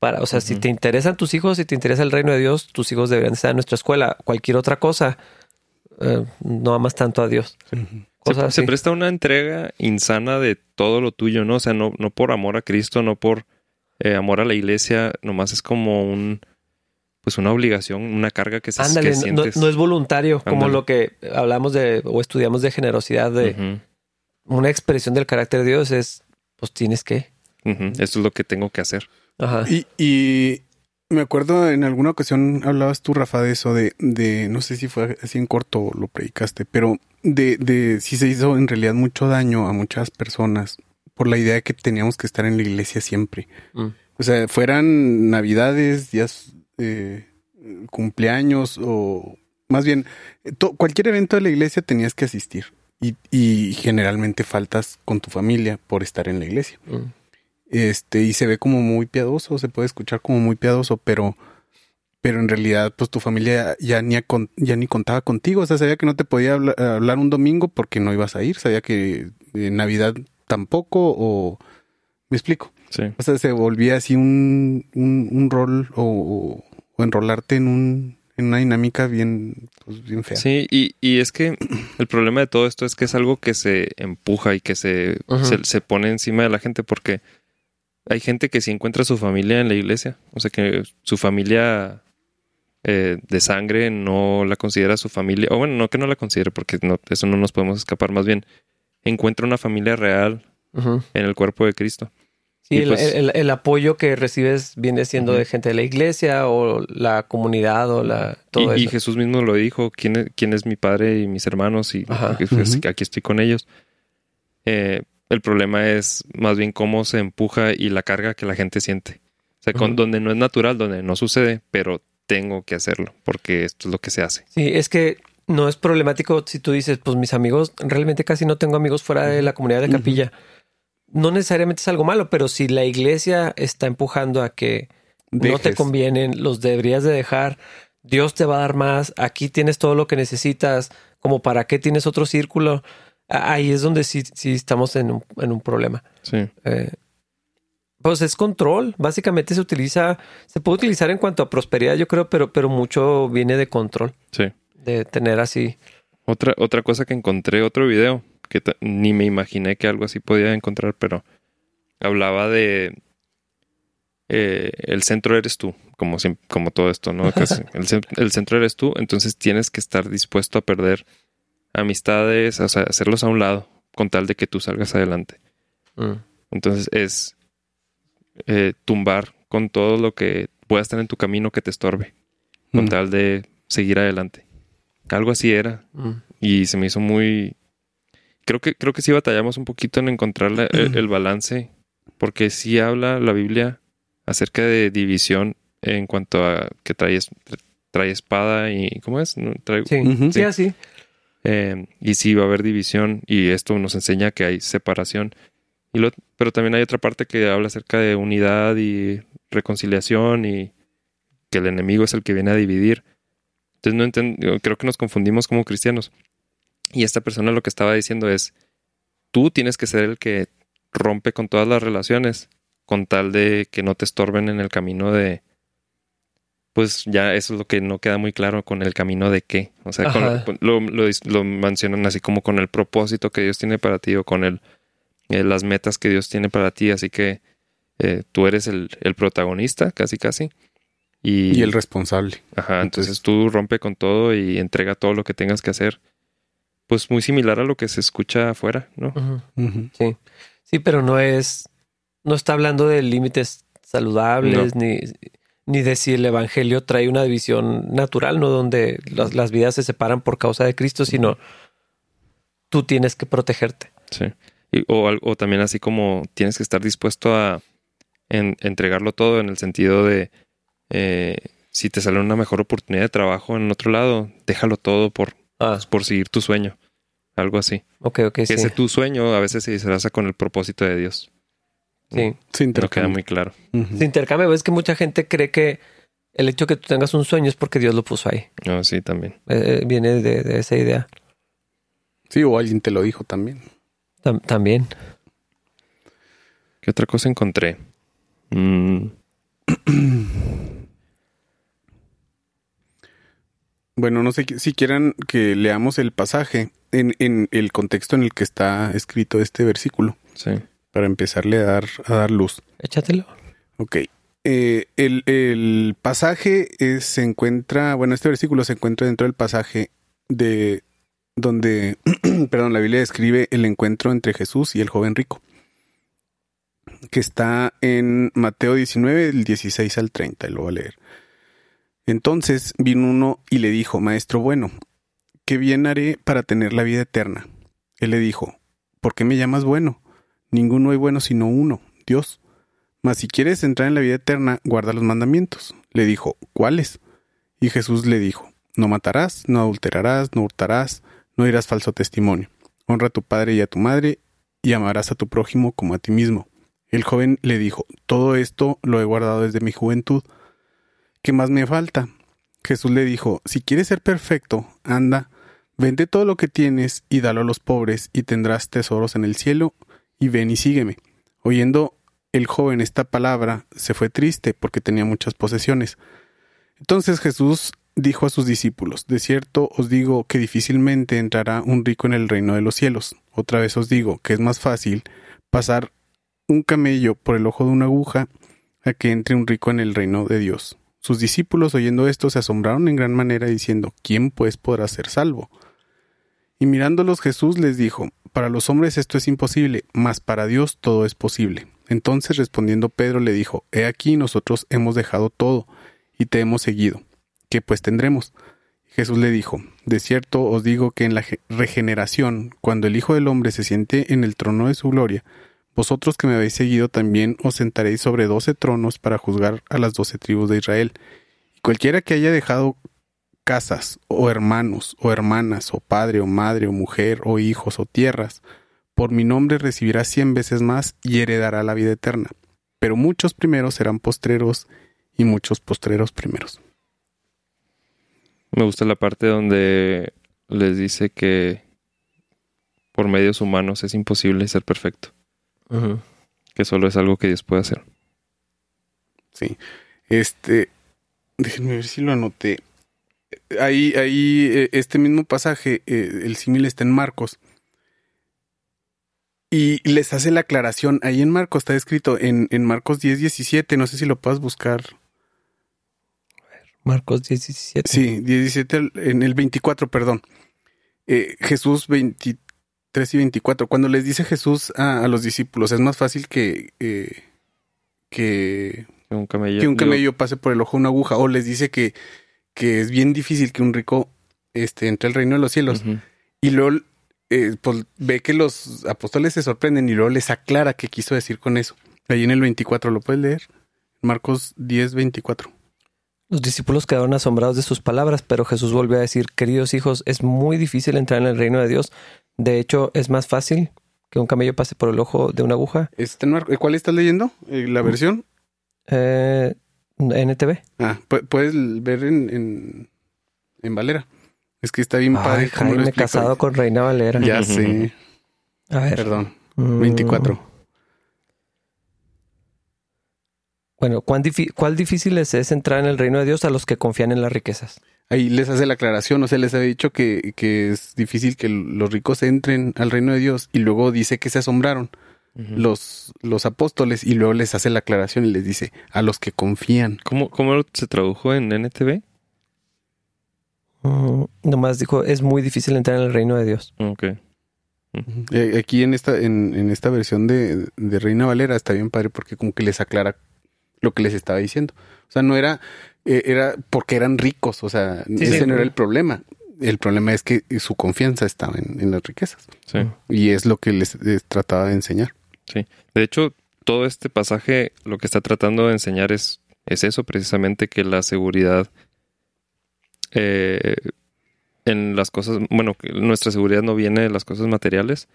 Speaker 3: Para, o sea, si te interesan tus hijos, si te interesa el reino de Dios, tus hijos deberían estar en nuestra escuela. Cualquier otra cosa, eh, no amas tanto a Dios.
Speaker 2: Se,
Speaker 3: Cosas
Speaker 2: se
Speaker 3: así.
Speaker 2: presta una entrega insana de todo lo tuyo, ¿no? O sea, no, no por amor a Cristo, no por eh, amor a la iglesia, nomás es como un, pues una obligación, una carga que se
Speaker 3: Ándale,
Speaker 2: que
Speaker 3: no,
Speaker 2: sientes.
Speaker 3: no es voluntario, como lo que hablamos de o estudiamos de generosidad, de una expresión del carácter de Dios es, pues tienes que.
Speaker 2: Esto es lo que tengo que hacer.
Speaker 3: Ajá.
Speaker 1: Y, y me acuerdo en alguna ocasión hablabas tú, Rafa, de eso, de, de no sé si fue así en corto lo predicaste, pero de, de si se hizo en realidad mucho daño a muchas personas por la idea de que teníamos que estar en la iglesia siempre.
Speaker 3: Mm.
Speaker 1: O sea, fueran navidades, días, eh, cumpleaños o más bien cualquier evento de la iglesia tenías que asistir. Y, y generalmente faltas con tu familia por estar en la iglesia.
Speaker 3: Mm.
Speaker 1: Este, y se ve como muy piadoso, se puede escuchar como muy piadoso, pero, pero en realidad, pues tu familia ya ni, acon- ya ni contaba contigo. O sea, sabía que no te podía habla- hablar un domingo porque no ibas a ir, sabía que en Navidad tampoco, o me explico.
Speaker 2: Sí.
Speaker 1: O sea, se volvía así un, un, un rol o, o- enrolarte en un, en una dinámica bien, pues bien fea.
Speaker 2: Sí, y, y es que el problema de todo esto es que es algo que se empuja y que se, se, se pone encima de la gente porque hay gente que si encuentra a su familia en la iglesia, o sea que su familia eh, de sangre no la considera su familia, o bueno, no que no la considere porque no, eso no nos podemos escapar, más bien encuentra una familia real en el cuerpo de Cristo.
Speaker 3: Sí,
Speaker 2: Y
Speaker 3: el,
Speaker 2: pues-
Speaker 3: el- el apoyo que recibes viene siendo de gente de la iglesia o la comunidad o la todo
Speaker 2: y, y
Speaker 3: eso.
Speaker 2: Jesús mismo lo dijo, ¿quién es, quién es mi padre y mis hermanos? Y
Speaker 3: Ajá.
Speaker 1: Ujú.
Speaker 2: aquí estoy con ellos. Eh, el problema es más bien cómo se empuja y la carga que la gente siente. O sea, con, donde no es natural, donde no sucede, pero tengo que hacerlo porque esto es lo que se hace.
Speaker 3: Sí, es que no es problemático si tú dices, pues mis amigos, realmente casi no tengo amigos fuera de la comunidad de capilla. No necesariamente es algo malo, pero si la iglesia está empujando a que no te convienen, los deberías de dejar, Dios te va a dar más, aquí tienes todo lo que necesitas, como para qué tienes otro círculo, ahí es donde sí, sí estamos en un, en un problema.
Speaker 2: Sí.
Speaker 3: Eh, pues es control. Básicamente se utiliza, se puede utilizar en cuanto a prosperidad, yo creo, pero, pero mucho viene de control,
Speaker 2: Sí.
Speaker 3: de tener así.
Speaker 2: Otra, otra cosa que encontré, otro video, que ni me imaginé que algo así podía encontrar, pero hablaba de eh, el centro eres tú, como, como todo esto, ¿no? Casi. El centro eres tú, entonces tienes que estar dispuesto a perder amistades, o sea, hacerlos a un lado, con tal de que tú salgas adelante.
Speaker 3: Mm.
Speaker 2: Entonces es eh, tumbar con todo lo que pueda estar en tu camino que te estorbe. con
Speaker 1: Mm.
Speaker 2: tal de seguir adelante. Algo así era.
Speaker 3: Mm.
Speaker 2: Y se me hizo muy... Creo que, creo que sí batallamos un poquito en encontrar la- el, el balance, porque sí habla la Biblia acerca de división en cuanto a que trae, es- trae espada y... ¿Cómo es? No, trae-
Speaker 3: Sí, sí, así.
Speaker 2: Eh, y sí va a haber división y esto nos enseña que hay separación. Y lo- pero también hay otra parte que habla acerca de unidad y reconciliación y que el enemigo es el que viene a dividir. Entonces no yo creo que nos confundimos como cristianos. Y esta persona lo que estaba diciendo es, tú tienes que ser el que rompe con todas las relaciones con tal de que no te estorben en el camino de... Pues ya eso es lo que no queda muy claro con el camino de qué. O sea, con- lo, lo, mencionan así como con el propósito que Dios tiene para ti o con el, eh, las metas que Dios tiene para ti. Así que eh, tú eres el, el protagonista, casi casi. Y,
Speaker 1: Y el responsable.
Speaker 2: Ajá, entonces tú rompe con todo y entrega todo lo que tengas que hacer. Pues muy similar a lo que se escucha afuera, ¿no?
Speaker 3: Sí. Sí, pero no es. No está hablando de límites saludables ni, ni de si el evangelio trae una división natural, no donde las, las vidas se separan por causa de Cristo, sino tú tienes que protegerte.
Speaker 2: Sí. Y- o, o también así como tienes que estar dispuesto a en- entregarlo todo en el sentido de eh, si te sale una mejor oportunidad de trabajo en otro lado, déjalo todo por,
Speaker 3: Ah,
Speaker 2: por seguir tu sueño. Algo así.
Speaker 3: ok, ok, sí.
Speaker 2: ese tu sueño a veces se disfraza con el propósito de Dios.
Speaker 3: Sí.
Speaker 1: Sin
Speaker 2: No queda
Speaker 1: intercambio.
Speaker 2: muy claro.
Speaker 1: Ujú.
Speaker 3: Se intercambia. Ves que mucha gente cree que el hecho que tú tengas un sueño es porque Dios lo puso ahí.
Speaker 2: No, sí, también.
Speaker 3: Eh, viene de, de esa idea.
Speaker 1: Sí, o alguien te lo dijo también.
Speaker 3: Tam- también.
Speaker 2: ¿Qué otra cosa encontré? Mm,
Speaker 1: Bueno, no sé si quieran que leamos el pasaje en, en el contexto en el que está escrito este versículo,
Speaker 2: sí.
Speaker 1: Para empezarle a dar, a dar luz.
Speaker 3: Échatelo.
Speaker 1: Ok. Eh, el, el pasaje es- se encuentra, bueno, este versículo se encuentra dentro del pasaje de donde, perdón, la Biblia describe el encuentro entre Jesús y el joven rico, que está en Mateo 19, del 16 al 30, y lo voy a leer. Entonces vino uno y le dijo, Maestro bueno, ¿qué bien haré para tener la vida eterna? Él le dijo, ¿por qué me llamas bueno? Ninguno hay bueno sino uno, Dios. Mas si quieres entrar en la vida eterna, guarda los mandamientos. Le dijo, ¿cuáles? Y Jesús le dijo, no matarás, no adulterarás, no hurtarás, no dirás falso testimonio. Honra a tu padre y a tu madre, y amarás a tu prójimo como a ti mismo. El joven le dijo, todo esto lo he guardado desde mi juventud. ¿Qué más me falta? Jesús le dijo, si quieres ser perfecto, anda, vende todo lo que tienes y dalo a los pobres, y tendrás tesoros en el cielo, y ven y sígueme. Oyendo el joven esta palabra, se fue triste porque tenía muchas posesiones. Entonces Jesús dijo a sus discípulos, De cierto os digo que difícilmente entrará un rico en el reino de los cielos. Otra vez os digo que es más fácil pasar un camello por el ojo de una aguja a que entre un rico en el reino de Dios. Sus discípulos oyendo esto se asombraron en gran manera diciendo, ¿quién pues podrá ser salvo? Y mirándolos Jesús les dijo, Para los hombres esto es imposible, mas para Dios todo es posible. Entonces respondiendo Pedro le dijo, He aquí nosotros hemos dejado todo, y te hemos seguido. ¿Qué pues tendremos? Jesús le dijo, De cierto os digo que en la ge- regeneración, cuando el Hijo del Hombre se siente en el trono de su gloria, vosotros que me habéis seguido también os sentaréis sobre doce tronos para juzgar a las doce tribus de Israel. Y cualquiera que haya dejado casas, o hermanos, o hermanas, o padre, o madre, o mujer, o hijos, o tierras, por mi nombre recibirá cien veces más y heredará la vida eterna. Pero muchos primeros serán postreros y muchos postreros primeros.
Speaker 2: Me gusta la parte donde les dice que por medios humanos es imposible ser perfecto, que solo es algo que Dios puede hacer.
Speaker 1: Sí. Este, déjenme ver si lo anoté. Ahí, ahí, eh, este mismo pasaje, eh, el símil está en Marcos. Y les hace la aclaración. Ahí en Marcos está escrito en, en Marcos 10, 17. No sé si lo puedas buscar.
Speaker 3: Marcos 17.
Speaker 1: Sí, 17, al- en el 24, perdón. Eh, Jesús 23 y 24. Cuando les dice Jesús a, a los discípulos, es más fácil que, eh, que
Speaker 2: Un camello.
Speaker 1: que un
Speaker 2: digo,
Speaker 1: camello pase por el ojo de una aguja o les dice que, que es bien difícil que un rico este, entre al reino de los cielos. Y luego eh, pues, ve que los apóstoles se sorprenden y luego les aclara qué quiso decir con eso. Ahí en el 24, ¿lo puedes leer? Marcos 10, 24.
Speaker 3: Los discípulos quedaron asombrados de sus palabras, pero Jesús volvió a decir, queridos hijos, es muy difícil entrar en el reino de Dios. De hecho, es más fácil que un camello pase por el ojo de una aguja.
Speaker 1: Mar- ¿Cuál estás leyendo? Eh, ¿La versión?
Speaker 3: Eh, NTV.
Speaker 1: Ah, pu- puedes ver en, en, en Valera. Es que está bien padre.
Speaker 3: Ay, Jaime casado con Reina Valera.
Speaker 1: Ya sé.
Speaker 3: A ver.
Speaker 1: Perdón.
Speaker 3: Mm,
Speaker 1: 24.
Speaker 3: Bueno, ¿cuán ¿cuál difícil es, es entrar en el reino de Dios a los que confían en las riquezas?
Speaker 1: Ahí les hace la aclaración, o sea, les había dicho que, que es difícil que los ricos entren al reino de Dios y luego dice que se asombraron Los, los apóstoles y luego les hace la aclaración y les dice a los que confían.
Speaker 2: ¿Cómo, ¿Cómo se tradujo en NTV?
Speaker 3: Mm, nomás dijo, es muy difícil entrar en el reino de Dios.
Speaker 2: Ok.
Speaker 1: Eh, aquí en esta, en, en esta versión de, de Reina Valera está bien padre porque como que les aclara lo que les estaba diciendo. O sea, no era, eh, era porque eran ricos, o sea, ese
Speaker 3: sí.
Speaker 1: no era el problema. El problema es que su confianza estaba en, en las riquezas.
Speaker 2: Sí.
Speaker 1: Y es lo que les, les trataba de enseñar.
Speaker 2: De hecho, todo este pasaje lo que está tratando de enseñar es, es eso precisamente, que la seguridad eh, en las cosas, bueno, nuestra seguridad no viene de las cosas materiales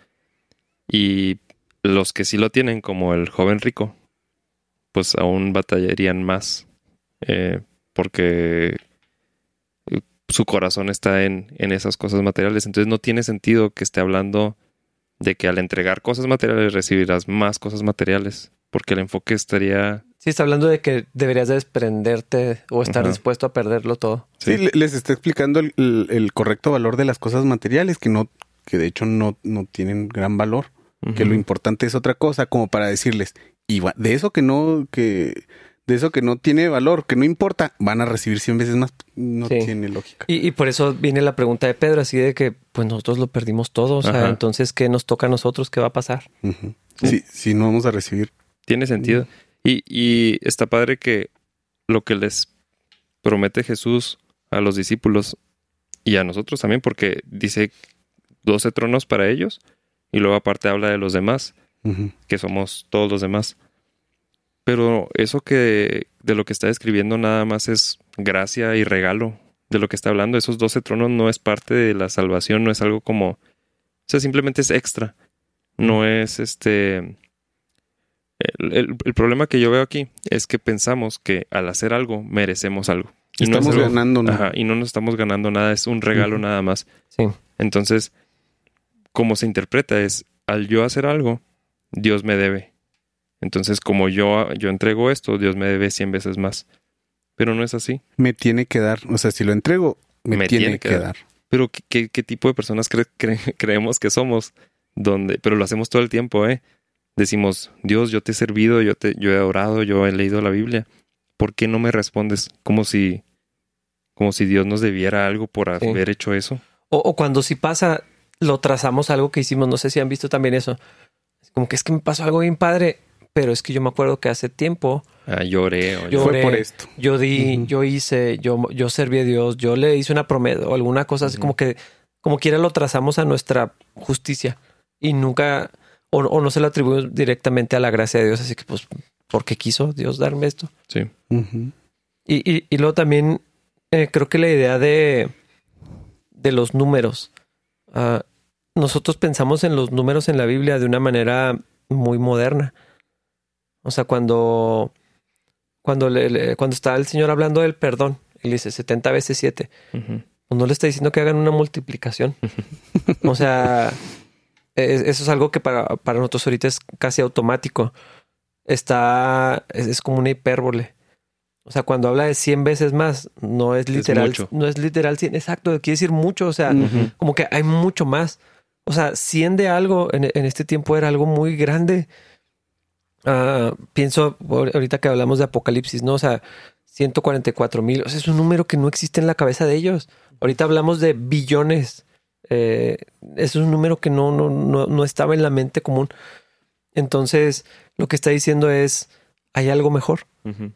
Speaker 2: y los que sí lo tienen, como el joven rico, pues aún batallarían más eh, porque su corazón está en, en esas cosas materiales. Entonces no tiene sentido que esté hablando de que al entregar cosas materiales recibirás más cosas materiales, porque el enfoque estaría...
Speaker 3: Sí, está hablando de que deberías de desprenderte o estar
Speaker 2: Ajá.
Speaker 3: dispuesto a perderlo todo.
Speaker 1: Sí, le- les está explicando el, el- el correcto valor de las cosas materiales que no, que de hecho no, no tienen gran valor. Que lo importante es otra cosa, como para decirles, y de eso que no, que, de eso que no tiene valor, que no importa, van a recibir 100 veces más. No
Speaker 3: Sí.
Speaker 1: tiene lógica.
Speaker 3: Y, y por eso viene la pregunta de Pedro, así de que pues nosotros lo perdimos todo, o sea,
Speaker 2: Ajá.
Speaker 3: entonces, ¿qué nos toca a nosotros? ¿Qué va a pasar?
Speaker 1: Sí, sí, no vamos a recibir.
Speaker 2: Tiene sentido. Y, y está padre que lo que les promete Jesús a los discípulos y a nosotros también, porque dice 12 tronos para ellos y luego aparte habla de los demás, que somos todos los demás. Pero eso que de lo que está describiendo nada más es gracia y regalo de lo que está hablando. Esos 12 tronos no es parte de la salvación, no es algo como... O sea, simplemente es extra. No es este... El, el- el problema que yo veo aquí es que pensamos que al hacer algo merecemos algo. Y no es
Speaker 1: Estamos
Speaker 2: algo-
Speaker 1: ganando, ¿no?
Speaker 2: Ajá, y no nos estamos ganando nada, es un regalo nada más.
Speaker 3: Sí.
Speaker 2: Entonces, como se interpreta es, al yo hacer algo, Dios me debe. Entonces, como yo, yo entrego esto, Dios me debe 100 veces más. Pero no es así.
Speaker 1: Me tiene que dar. O sea, si lo entrego, me, tiene, que, dar.
Speaker 2: Pero ¿qué, qué- qué tipo de personas cre- cre- creemos que somos? Donde, pero lo hacemos todo el tiempo, ¿eh? Decimos, Dios, yo te he servido, yo, te, yo he orado, yo he leído la Biblia. ¿Por qué no me respondes? Como si, como si Dios nos debiera algo por
Speaker 3: Sí.
Speaker 2: haber hecho eso.
Speaker 3: O, o cuando si pasa, lo trazamos a algo que hicimos, no sé si han visto también eso. Como que es que me pasó algo bien padre, pero es que yo me acuerdo que hace tiempo
Speaker 2: Ah, lloré. o
Speaker 3: Yo-
Speaker 1: Fue
Speaker 3: Lloré.
Speaker 1: por esto.
Speaker 3: yo di, yo hice, yo, yo serví a Dios, yo le hice una promesa o alguna cosa así como que, como quiera lo trazamos a nuestra justicia y nunca, o, o no se lo atribuimos directamente a la gracia de Dios. Así que, pues, ¿por qué quiso Dios darme esto?
Speaker 2: Sí.
Speaker 3: Y, y, y luego también eh, creo que la idea de, de los números. ah, nosotros pensamos en los números en la Biblia de una manera muy moderna. O sea, cuando, cuando, le- le- cuando está el Señor hablando del perdón, y le dice 70 veces 7,
Speaker 2: Ujú.
Speaker 3: pues no le está diciendo que hagan una multiplicación. o sea, es- eso es algo que para, para nosotros ahorita es casi automático. Está, es, es como una hipérbole. O sea, cuando habla de 100 veces más, no es literal, no es literal 100, exacto, quiere decir mucho, o sea, como que hay mucho más. O sea, 100 de algo en, en este tiempo era algo muy grande. Ah, pienso ahor- ahorita que hablamos de Apocalipsis, ¿no? O sea, 144 mil, o sea, es un número que no existe en la cabeza de ellos. Ahorita hablamos de billones. Eh, es un número que no, no, no, no estaba en la mente común. Entonces, lo que está diciendo es, hay algo mejor.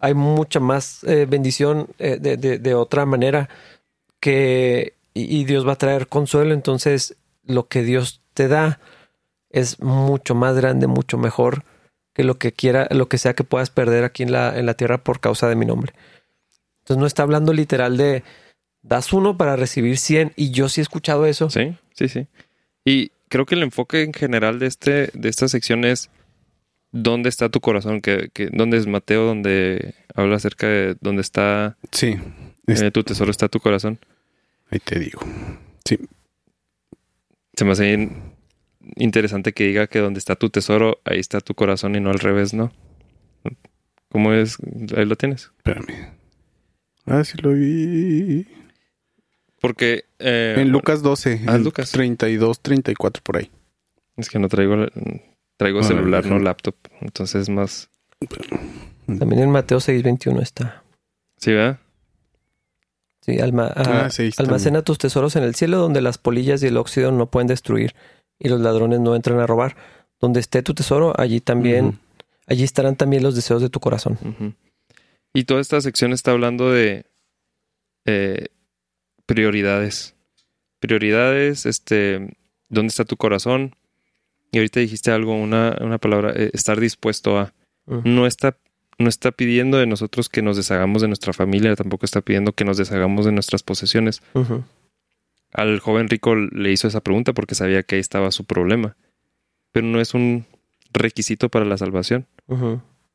Speaker 3: Hay mucha más eh, bendición eh, de, de, otra manera que y, Dios va a traer consuelo. Entonces, lo que Dios te da es mucho más grande, mucho mejor que lo que quiera, lo que sea que puedas perder aquí en la, en la tierra por causa de mi nombre. Entonces, no está hablando literal de das uno para recibir cien. Y yo sí he escuchado eso.
Speaker 2: Sí, sí, sí. Y creo que el enfoque en general de, este, de esta sección es dónde está tu corazón, que, que dónde es Mateo, donde habla acerca de dónde está
Speaker 1: sí,
Speaker 2: eh, tu tesoro, está tu corazón.
Speaker 1: Ahí te digo. Sí.
Speaker 2: Se me hace interesante que diga que donde está tu tesoro, ahí está tu corazón y no al revés, ¿no? ¿Cómo es? Ahí lo tienes.
Speaker 1: Espérame. Ah, sí lo vi.
Speaker 2: Porque... Eh,
Speaker 1: en Lucas 12. Ah, Lucas. 32, 34 por ahí.
Speaker 2: Es que no traigo... Traigo celular, no laptop. Entonces más...
Speaker 3: También en Mateo 6, 21 está.
Speaker 2: Sí, ¿verdad?
Speaker 3: Sí, alma, ah, ah, almacena tus tesoros en el cielo donde las polillas y el óxido no pueden destruir y los ladrones no entran a robar. Donde esté tu tesoro, allí también, allí estarán también los deseos de tu corazón.
Speaker 2: Y toda esta sección está hablando de eh, prioridades. Prioridades, este, ¿dónde está tu corazón? Y ahorita dijiste algo, una, una palabra, eh, estar dispuesto a. No está no está pidiendo de nosotros que nos deshagamos de nuestra familia, tampoco está pidiendo que nos deshagamos de nuestras posesiones. Al joven rico le hizo esa pregunta porque sabía que ahí estaba su problema. Pero no es un requisito para la salvación.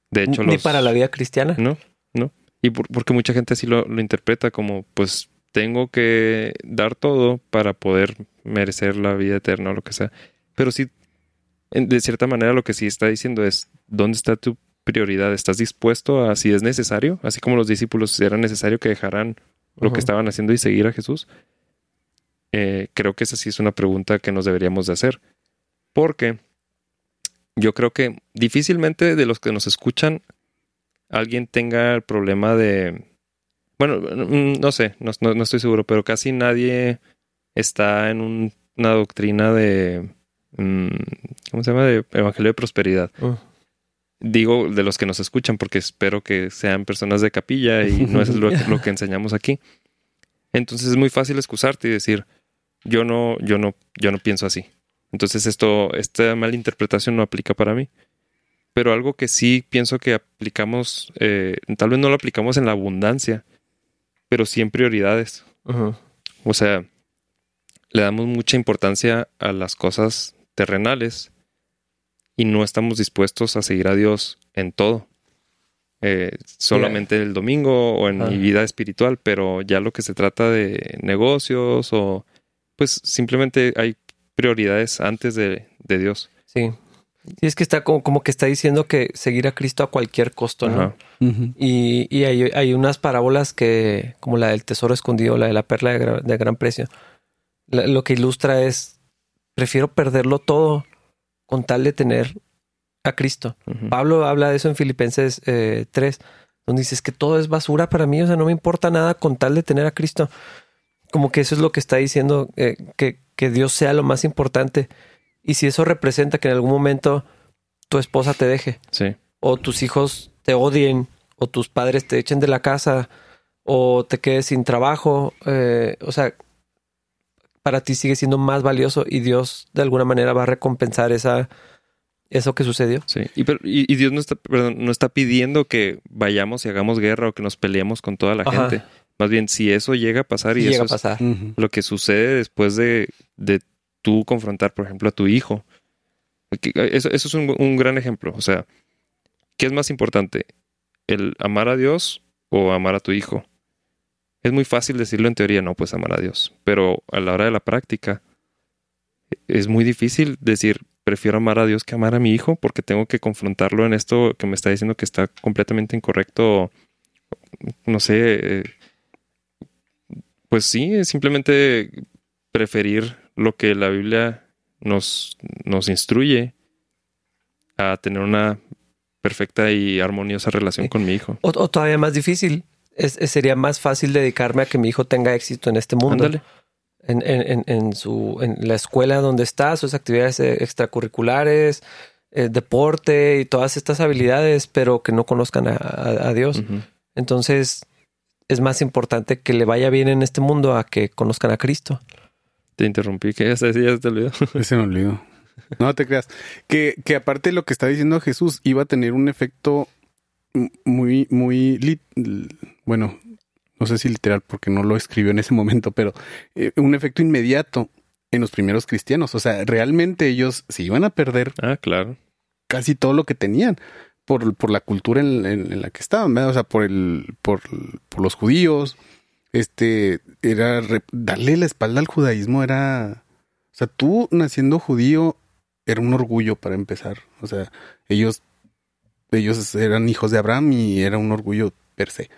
Speaker 3: De hecho, Ni para la vida cristiana.
Speaker 2: No, no. Y porque mucha gente así lo, lo interpreta como, pues, tengo que dar todo para poder merecer la vida eterna o lo que sea. Pero sí, de cierta manera lo que sí está diciendo es, ¿dónde está tu prioridad? ¿Estás dispuesto a, si es necesario, así como los discípulos, si era necesario que dejaran lo que estaban haciendo y seguir a Jesús? Eh, creo que esa sí es una pregunta que nos deberíamos de hacer. Porque yo creo que difícilmente de los que nos escuchan alguien tenga el problema de... Bueno, mm, no sé, no, estoy seguro, pero casi nadie está en una doctrina de... Mm, ¿Cómo se llama? De Evangelio de Prosperidad digo de los que nos escuchan porque espero que sean personas de capilla y no es lo, que enseñamos aquí. Entonces es muy fácil excusarte y decir, yo no, yo no, yo no pienso así. Entonces esto, esta mala interpretación no aplica para mí. Pero algo que sí pienso que aplicamos, eh, tal vez no lo aplicamos en la abundancia, pero sí en prioridades. O sea, le damos mucha importancia a las cosas terrenales y no estamos dispuestos a seguir a Dios en todo. Eh, solamente el domingo o en mi vida espiritual, pero ya lo que se trata de negocios o pues simplemente hay prioridades antes de, Dios.
Speaker 3: Sí. Y es que está como, como, que está diciendo que seguir a Cristo a cualquier costo, ¿no? Y, y hay, hay, unas parábolas que, como la del tesoro escondido, la de la perla de, gran, precio, lo que ilustra es, prefiero perderlo todo con tal de tener a Cristo. Pablo habla de eso en Filipenses 3, eh, donde dice que todo es basura para mí, o sea, no me importa nada con tal de tener a Cristo. Como que eso es lo que está diciendo, eh, que, que Dios sea lo más importante. Y si eso representa que en algún momento tu esposa te deje, o tus hijos te odien, o tus padres te echen de la casa, o te quedes sin trabajo, eh, o sea, para ti sigue siendo más valioso y Dios de alguna manera va a recompensar esa, eso que sucedió.
Speaker 2: Sí, y, Dios no está, no está pidiendo que vayamos y hagamos guerra o que nos peleemos con toda la gente. Más bien, si eso llega a pasar y eso Es lo que sucede después de, de tú confrontar, por ejemplo, a tu hijo. Eso, eso es un, un, gran ejemplo. O sea, ¿qué es más importante? ¿El amar a Dios o amar a tu hijo? Es muy fácil decirlo en teoría, no, pues amar a Dios. Pero a la hora de la práctica, es muy difícil decir, prefiero amar a Dios que amar a mi hijo porque tengo que confrontarlo en esto que me está diciendo que está completamente incorrecto. No sé. Pues sí, simplemente preferir lo que la Biblia nos, nos instruye a tener una perfecta y armoniosa relación con mi hijo.
Speaker 3: o, todavía más difícil, sería más fácil dedicarme a que mi hijo tenga éxito en este mundo. En, en, en, su, en la escuela donde está, sus actividades extracurriculares, eh, deporte y todas estas habilidades, pero que no conozcan a, a- a Dios. Entonces, es más importante que le vaya bien en este mundo a que conozcan a Cristo.
Speaker 2: Te interrumpí, que ya se ya se te olvidó.
Speaker 1: Ese me olvidó. No te creas. Que, que aparte de lo que está diciendo Jesús, iba a tener un efecto muy, muy, lit- bueno, no sé si literal porque no lo escribió en ese momento, pero eh, un efecto inmediato en los primeros cristianos. O sea, realmente ellos se iban a perder
Speaker 2: Ah, claro.
Speaker 1: casi todo lo que tenían por, por la cultura en, en- en la que estaban, ¿verdad? O sea, por el, por, por los judíos. Este era re- darle la espalda al judaísmo era. O sea, tú naciendo judío era un orgullo para empezar. O sea, ellos, ellos eran hijos de Abraham y era un orgullo per se.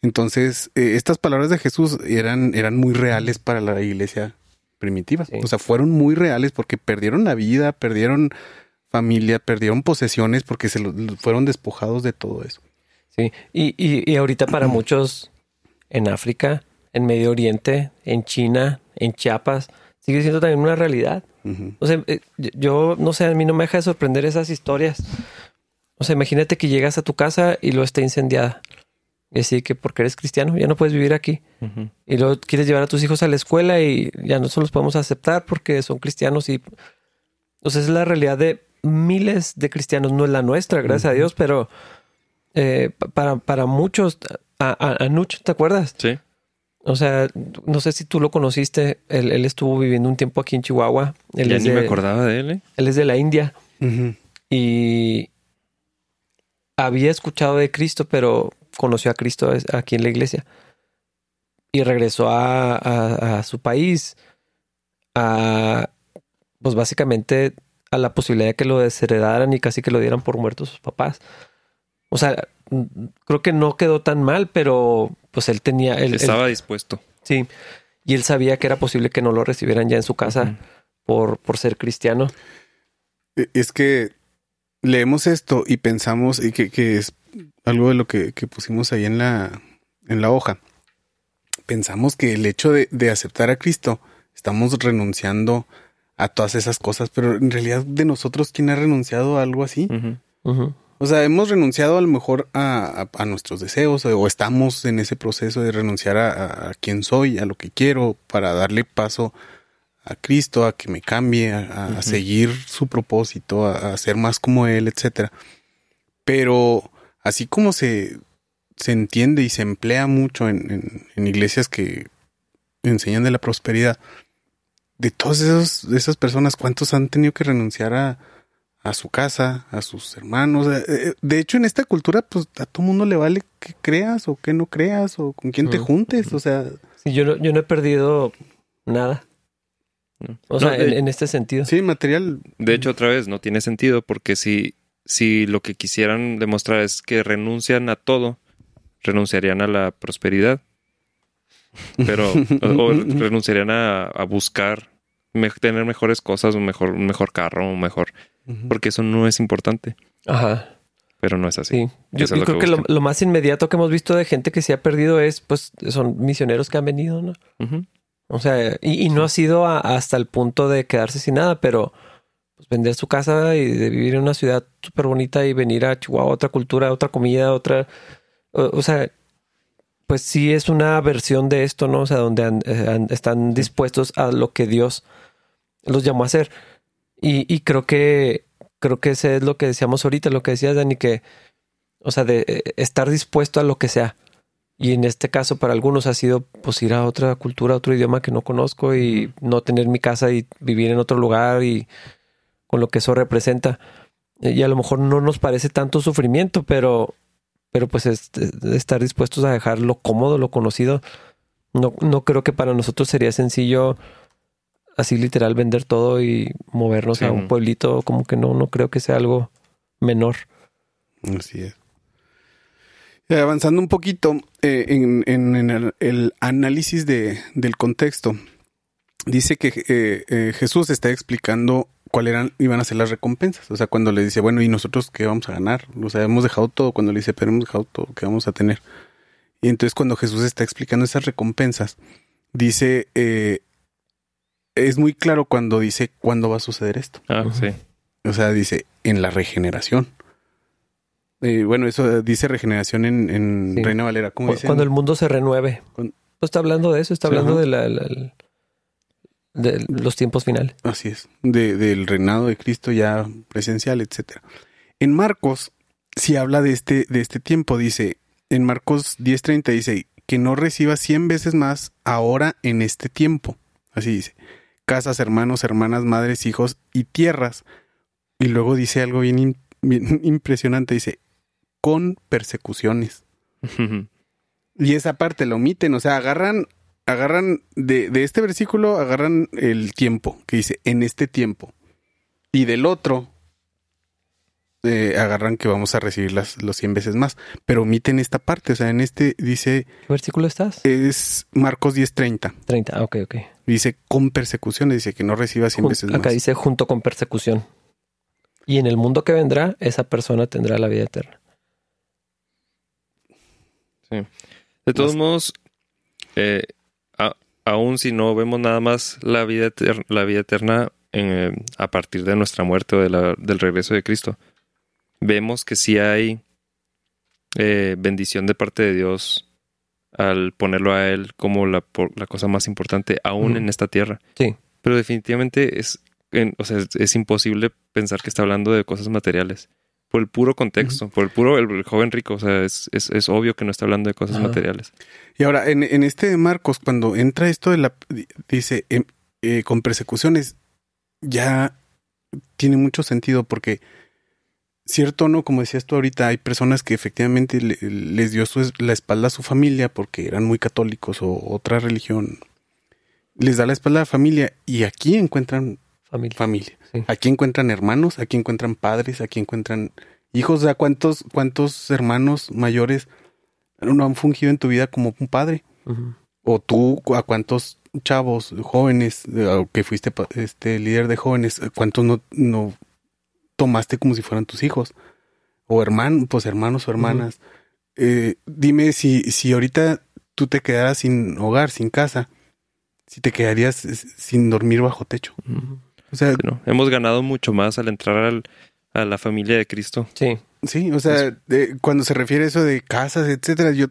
Speaker 1: Entonces, eh, estas palabras de Jesús eran, eran muy reales para la iglesia primitiva.
Speaker 3: Sí.
Speaker 1: O sea, fueron muy reales porque perdieron la vida, perdieron familia, perdieron posesiones porque se lo- fueron despojados de todo eso.
Speaker 3: Sí, y, y, y ahorita para muchos en África, en Medio Oriente, en China, en Chiapas, sigue siendo también una realidad. O sea, eh, yo no sé, a mí no me deja de sorprender esas historias. O sea, imagínate que llegas a tu casa y lo está incendiada. Y así que porque eres cristiano ya no puedes vivir aquí. Y luego quieres llevar a tus hijos a la escuela y ya no se los podemos aceptar porque son cristianos y... O sea, es la realidad de miles de cristianos, no es la nuestra, gracias a Dios, pero eh, pa- para, para muchos, a, a, a Nuch, ¿te acuerdas?
Speaker 2: Sí.
Speaker 3: O sea, no sé si tú lo conociste, él, él estuvo viviendo un tiempo aquí en Chihuahua, él,
Speaker 2: ya
Speaker 3: es
Speaker 2: ni me
Speaker 3: de,
Speaker 2: acordaba de él, ¿eh?
Speaker 3: él es de la India y había escuchado de Cristo, pero conoció a Cristo aquí en la iglesia. Y regresó a, a- a su país, a, pues básicamente a la posibilidad de que lo desheredaran y casi que lo dieran por muerto sus papás. O sea, creo que no quedó tan mal, pero pues él tenía... él- él-
Speaker 2: Estaba dispuesto.
Speaker 3: sí, y él sabía que era posible que no lo recibieran ya en su casa por, por ser cristiano.
Speaker 1: E- Es que leemos esto y pensamos y que, que es algo de lo que, que pusimos ahí en la, en la hoja. Pensamos que el hecho de, de aceptar a Cristo, estamos renunciando a todas esas cosas, pero en realidad de nosotros, ¿quién ha renunciado a algo así? O sea, hemos renunciado a lo mejor a, a- a nuestros deseos o estamos en ese proceso de renunciar a, a- a quién soy, a lo que quiero, para darle paso a Cristo, a que me cambie, a, a- a seguir su propósito, a, a ser más como Él, etcétera. Pero así como se, se entiende y se emplea mucho en, en- en iglesias que enseñan de la prosperidad, de todas de esas personas, ¿cuántos han tenido que renunciar a, a su casa, a sus hermanos. Eh, eh, De hecho, en esta cultura, pues a todo mundo le vale que creas o que no creas o con quién te juntes. O sea,
Speaker 3: Sí, yo no, yo no he perdido nada. O sea,
Speaker 2: No,
Speaker 3: en, en este sentido.
Speaker 1: sí, material.
Speaker 2: de hecho, otra vez, no tiene sentido porque si, si lo que quisieran demostrar es que renuncian a todo, renunciarían a la prosperidad. Pero, o, renunciarían a, a buscar me- tener mejores cosas, un mejor, un mejor carro, un mejor, porque eso no es importante,
Speaker 3: Ajá.
Speaker 2: pero no es así.
Speaker 3: Sí. Yo,
Speaker 2: es
Speaker 3: creo
Speaker 2: que
Speaker 3: que, lo, más inmediato que hemos visto de gente que se ha perdido es, pues, son misioneros que han venido, ¿no? O sea, y, y no ha sido a- hasta el punto de quedarse sin nada, pero pues, vender su casa y de vivir en una ciudad súper bonita y venir a Chihuahua, otra cultura, otra comida, otra... O, o sea, pues sí es una versión de esto, ¿no? O sea, donde han- eh, han- están dispuestos a lo que Dios los llamó a hacer. Y, y creo que creo que ese es lo que decíamos ahorita, lo que decías, Dani, que, o sea, de eh, estar dispuesto a lo que sea. Y en este caso, para algunos ha sido pues ir a otra cultura, a otro idioma que no conozco y no tener mi casa y vivir en otro lugar y con lo que eso representa. Y a lo mejor no nos parece tanto sufrimiento, pero, pero pues es- es- estar dispuestos a dejar lo cómodo, lo conocido. No, no creo que para nosotros sería sencillo así literal vender todo y movernos
Speaker 2: Sí.
Speaker 3: a un pueblito. Como que no, no creo que sea algo menor.
Speaker 1: Así es. Y avanzando un poquito eh, en, en- en el, el análisis de, del contexto, dice que eh, eh, Jesús está explicando cuáles eran, iban a ser las recompensas. O sea, cuando le dice, bueno, ¿y nosotros qué vamos a ganar? O sea, hemos dejado todo. Cuando le dice, pero hemos dejado todo, ¿qué vamos a tener? Y entonces cuando Jesús está explicando esas recompensas, dice, eh, es muy claro cuando dice cuándo va a suceder esto.
Speaker 2: Ah, sí.
Speaker 1: o sea, dice en la regeneración. Eh, bueno, eso dice regeneración en, en
Speaker 3: Sí.
Speaker 1: Reina Valera. ¿Cómo?
Speaker 3: Cuando el mundo se renueve.
Speaker 1: Cuando-
Speaker 3: está hablando de eso, está
Speaker 1: Sí,
Speaker 3: hablando
Speaker 1: ajá.
Speaker 3: de, la, la- de los tiempos finales.
Speaker 1: Así es, de- del reinado de Cristo ya presencial, etcétera. En Marcos, si habla de este, de este tiempo, dice, en Marcos 10:30 dice, que no reciba cien veces más ahora en este tiempo. Así dice, casas, hermanos, hermanas, madres, hijos y tierras. Y luego dice algo bien, im- bien impresionante, dice, con persecuciones. Y esa parte la omiten, o sea, agarran, agarran de, de este versículo, agarran el tiempo, que dice, en este tiempo. Y del otro, eh, agarran que vamos a recibir las, los 100 veces más. Pero omiten esta parte, o sea, en este dice,
Speaker 3: ¿Qué versículo estás?
Speaker 1: es Marcos 10:30.
Speaker 3: 30. Ah, ok, ok.
Speaker 1: Dice, con persecuciones, dice que no reciba 100
Speaker 3: Jun-
Speaker 1: veces
Speaker 3: acá
Speaker 1: más.
Speaker 3: dice junto con persecución. Y en el mundo que vendrá, esa persona tendrá la vida eterna.
Speaker 2: De todos
Speaker 1: Las-
Speaker 2: modos, eh, a- aún si no vemos nada más la vida, eter- la vida eterna eh, a partir de nuestra muerte o de la- del regreso de Cristo, vemos que sí hay eh, bendición de parte de Dios al ponerlo a Él como la, por- la cosa más importante aún en esta tierra.
Speaker 3: Sí.
Speaker 2: Pero definitivamente es, en- o sea, es, es imposible pensar que está hablando de cosas materiales. Por el puro contexto, por el puro, el, el joven rico, o sea, es, es, es obvio que no está hablando de cosas materiales.
Speaker 1: Y ahora, en, en este de Marcos, cuando entra esto de la, dice, em, eh, con persecuciones, ya tiene mucho sentido porque, cierto o no, como decías tú ahorita, hay personas que efectivamente le- les dio su, la espalda a su familia porque eran muy católicos o otra religión. Les da la espalda a la familia y aquí encuentran
Speaker 3: Familia.
Speaker 1: familia.
Speaker 3: Sí.
Speaker 1: Aquí encuentran hermanos, aquí encuentran padres, aquí encuentran hijos. O sea, ¿cuántos, cuántos hermanos mayores no han fungido en tu vida como un padre? O tú, a cuántos chavos, jóvenes, eh, que fuiste este líder de jóvenes, cuántos no, no tomaste como si fueran tus hijos? O hermanos, pues hermanos o hermanas. Eh, dime si, si ahorita tú te quedaras sin hogar, sin casa, si te quedarías eh, sin dormir bajo techo. O sea.
Speaker 2: Hemos ganado mucho más al entrar al- a la familia de Cristo.
Speaker 3: Sí.
Speaker 1: Sí, o sea, de- cuando se refiere a eso de casas, etcétera, yo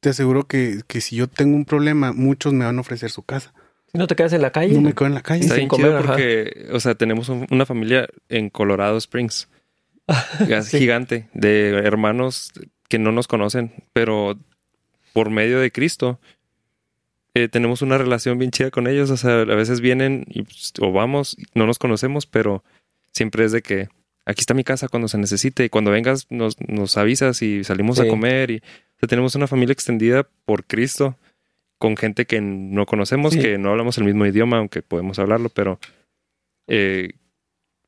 Speaker 1: te aseguro que, que si yo tengo un problema, muchos me van a ofrecer su casa.
Speaker 3: Si no te quedas en la calle.
Speaker 1: No me quedo en la calle.
Speaker 2: Está
Speaker 3: sin
Speaker 2: bien
Speaker 3: comer,
Speaker 2: chido
Speaker 3: ajá.
Speaker 2: porque, o sea, tenemos un- una familia en Colorado Springs,
Speaker 3: Sí.
Speaker 2: gigante, de hermanos que no nos conocen, pero por medio de Cristo eh, tenemos una relación bien chida con ellos. O sea, a veces vienen y, pues, o vamos, no nos conocemos, pero siempre es de que aquí está mi casa cuando se necesite y cuando vengas nos, nos avisas y salimos a comer. Y, o sea, tenemos una familia extendida por Cristo con gente que no conocemos,
Speaker 3: Sí.
Speaker 2: que no hablamos el mismo idioma, aunque podemos hablarlo, pero eh,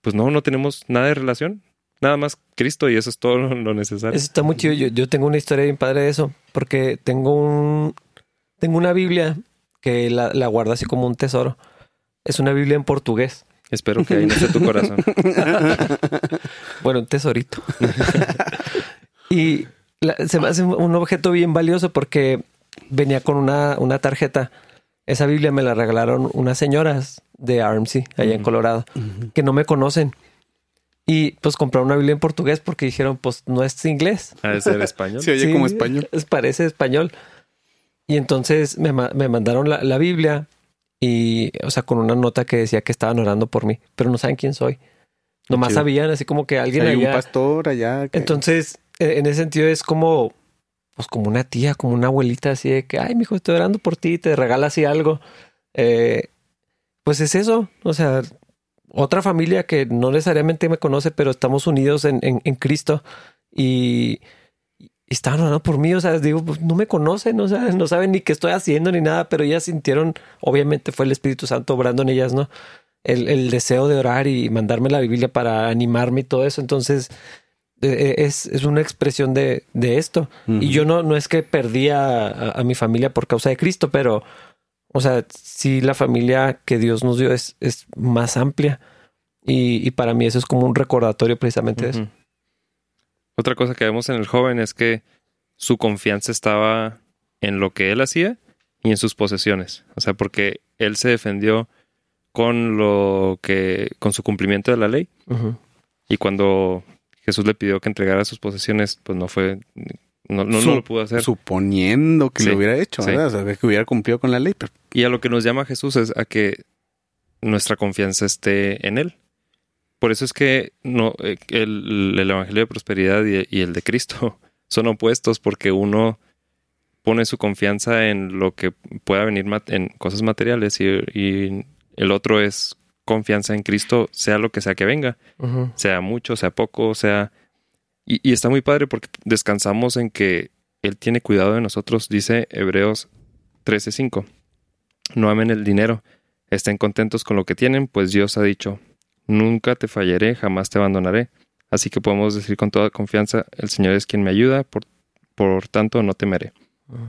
Speaker 2: pues no, no tenemos nada de relación. Nada más Cristo y eso es todo lo, lo necesario.
Speaker 3: Eso está muy chido. Yo, yo tengo una historia bien padre de eso. Porque tengo un. Tengo una Biblia que la, la guardo así como un tesoro. Es una Biblia en portugués.
Speaker 2: Espero que ahí no esté tu corazón.
Speaker 3: Bueno, un tesorito. y la- se me hace un objeto bien valioso porque venía con una, una tarjeta. Esa Biblia me la regalaron unas señoras de RMC, allá en. Colorado, que no me conocen. Y pues compraron una Biblia en portugués porque dijeron, pues no es inglés.
Speaker 2: Ha de ser español.
Speaker 1: Se oye
Speaker 3: Sí,
Speaker 1: como español.
Speaker 3: es- parece español. Y entonces me, me mandaron la, la Biblia y, o sea, con una nota que decía que estaban orando por mí, pero no saben quién soy. Nomás
Speaker 1: chido.
Speaker 3: sabían así como que alguien
Speaker 1: Hay un
Speaker 3: allá.
Speaker 1: pastor allá. que-
Speaker 3: Entonces, e- en ese sentido es como, pues como una tía, como una abuelita así de que, ay, mijo, estoy orando por ti, te regala así algo. Eh, pues es eso. O sea, otra familia que no necesariamente me conoce, pero estamos unidos en, en- en Cristo y estaban orando por mí. O sea, digo, pues no me conocen, o sea, no saben ni qué estoy haciendo ni nada, pero ellas sintieron, obviamente fue el Espíritu Santo obrando en ellas, ¿no? El, el deseo de orar y mandarme la Biblia para animarme y todo eso. Entonces, eh, es, es una expresión de, de esto. Y yo no, no es que perdí a, a- a mi familia por causa de Cristo, pero, o sea, sí la familia que Dios nos dio es, es más amplia. Y, y para mí eso es como un recordatorio precisamente de eso.
Speaker 2: Otra cosa que vemos en el joven es que su confianza estaba en lo que él hacía y en sus posesiones. O sea, porque él se defendió con lo que, con su cumplimiento de la ley. Y cuando Jesús le pidió que entregara sus posesiones, pues no fue, no, no, no lo pudo hacer.
Speaker 1: Suponiendo que
Speaker 2: Sí,
Speaker 1: lo hubiera hecho,
Speaker 2: sí.
Speaker 1: ¿verdad? O sea, que hubiera cumplido con la ley, pero
Speaker 2: Y a lo que nos llama Jesús es a que nuestra confianza esté en Él. Por eso es que no, eh, el, el Evangelio de Prosperidad y, y el de Cristo son opuestos porque uno pone su confianza en lo que pueda venir en cosas materiales y, y el otro es confianza en Cristo, sea lo que sea que venga, sea mucho, sea poco, sea... Y, y está muy padre porque descansamos en que Él tiene cuidado de nosotros, dice Hebreos 13:5. No amen el dinero, estén contentos con lo que tienen, pues Dios ha dicho, nunca te fallaré, jamás te abandonaré. Así que podemos decir con toda confianza, el Señor es quien me ayuda, por, por tanto no temeré.
Speaker 3: Ujú.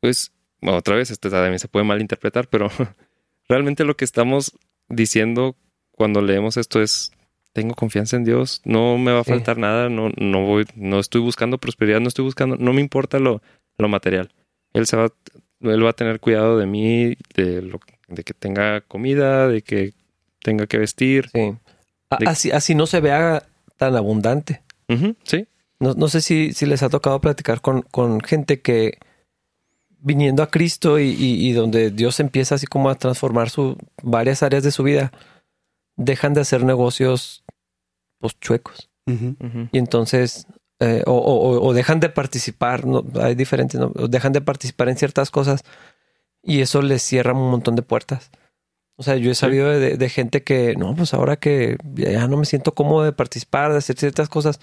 Speaker 2: Pues, otra vez, este también se puede malinterpretar, pero realmente lo que estamos diciendo cuando leemos esto es, tengo confianza en Dios, no me va a
Speaker 3: Sí.
Speaker 2: faltar nada, no, no voy, no estoy buscando prosperidad, no estoy buscando, no me importa lo, lo material. Él se va, él va a tener cuidado de mí, de lo, de que tenga comida, de que tenga que vestir.
Speaker 3: Sí.
Speaker 2: De-
Speaker 3: Así, así no se vea tan abundante.
Speaker 2: Sí,
Speaker 3: No, no sé si, si les ha tocado platicar con, con gente que viniendo a Cristo y, y- y donde Dios empieza así como a transformar su, varias áreas de su vida, dejan de hacer negocios pues chuecos. Y entonces, eh, o, o- o dejan de participar, ¿no? hay diferentes, ¿no? O dejan de participar en ciertas cosas y eso les cierra un montón de puertas. O sea, yo he sabido de, de gente que, no, pues ahora que ya no me siento cómodo de participar, de hacer ciertas cosas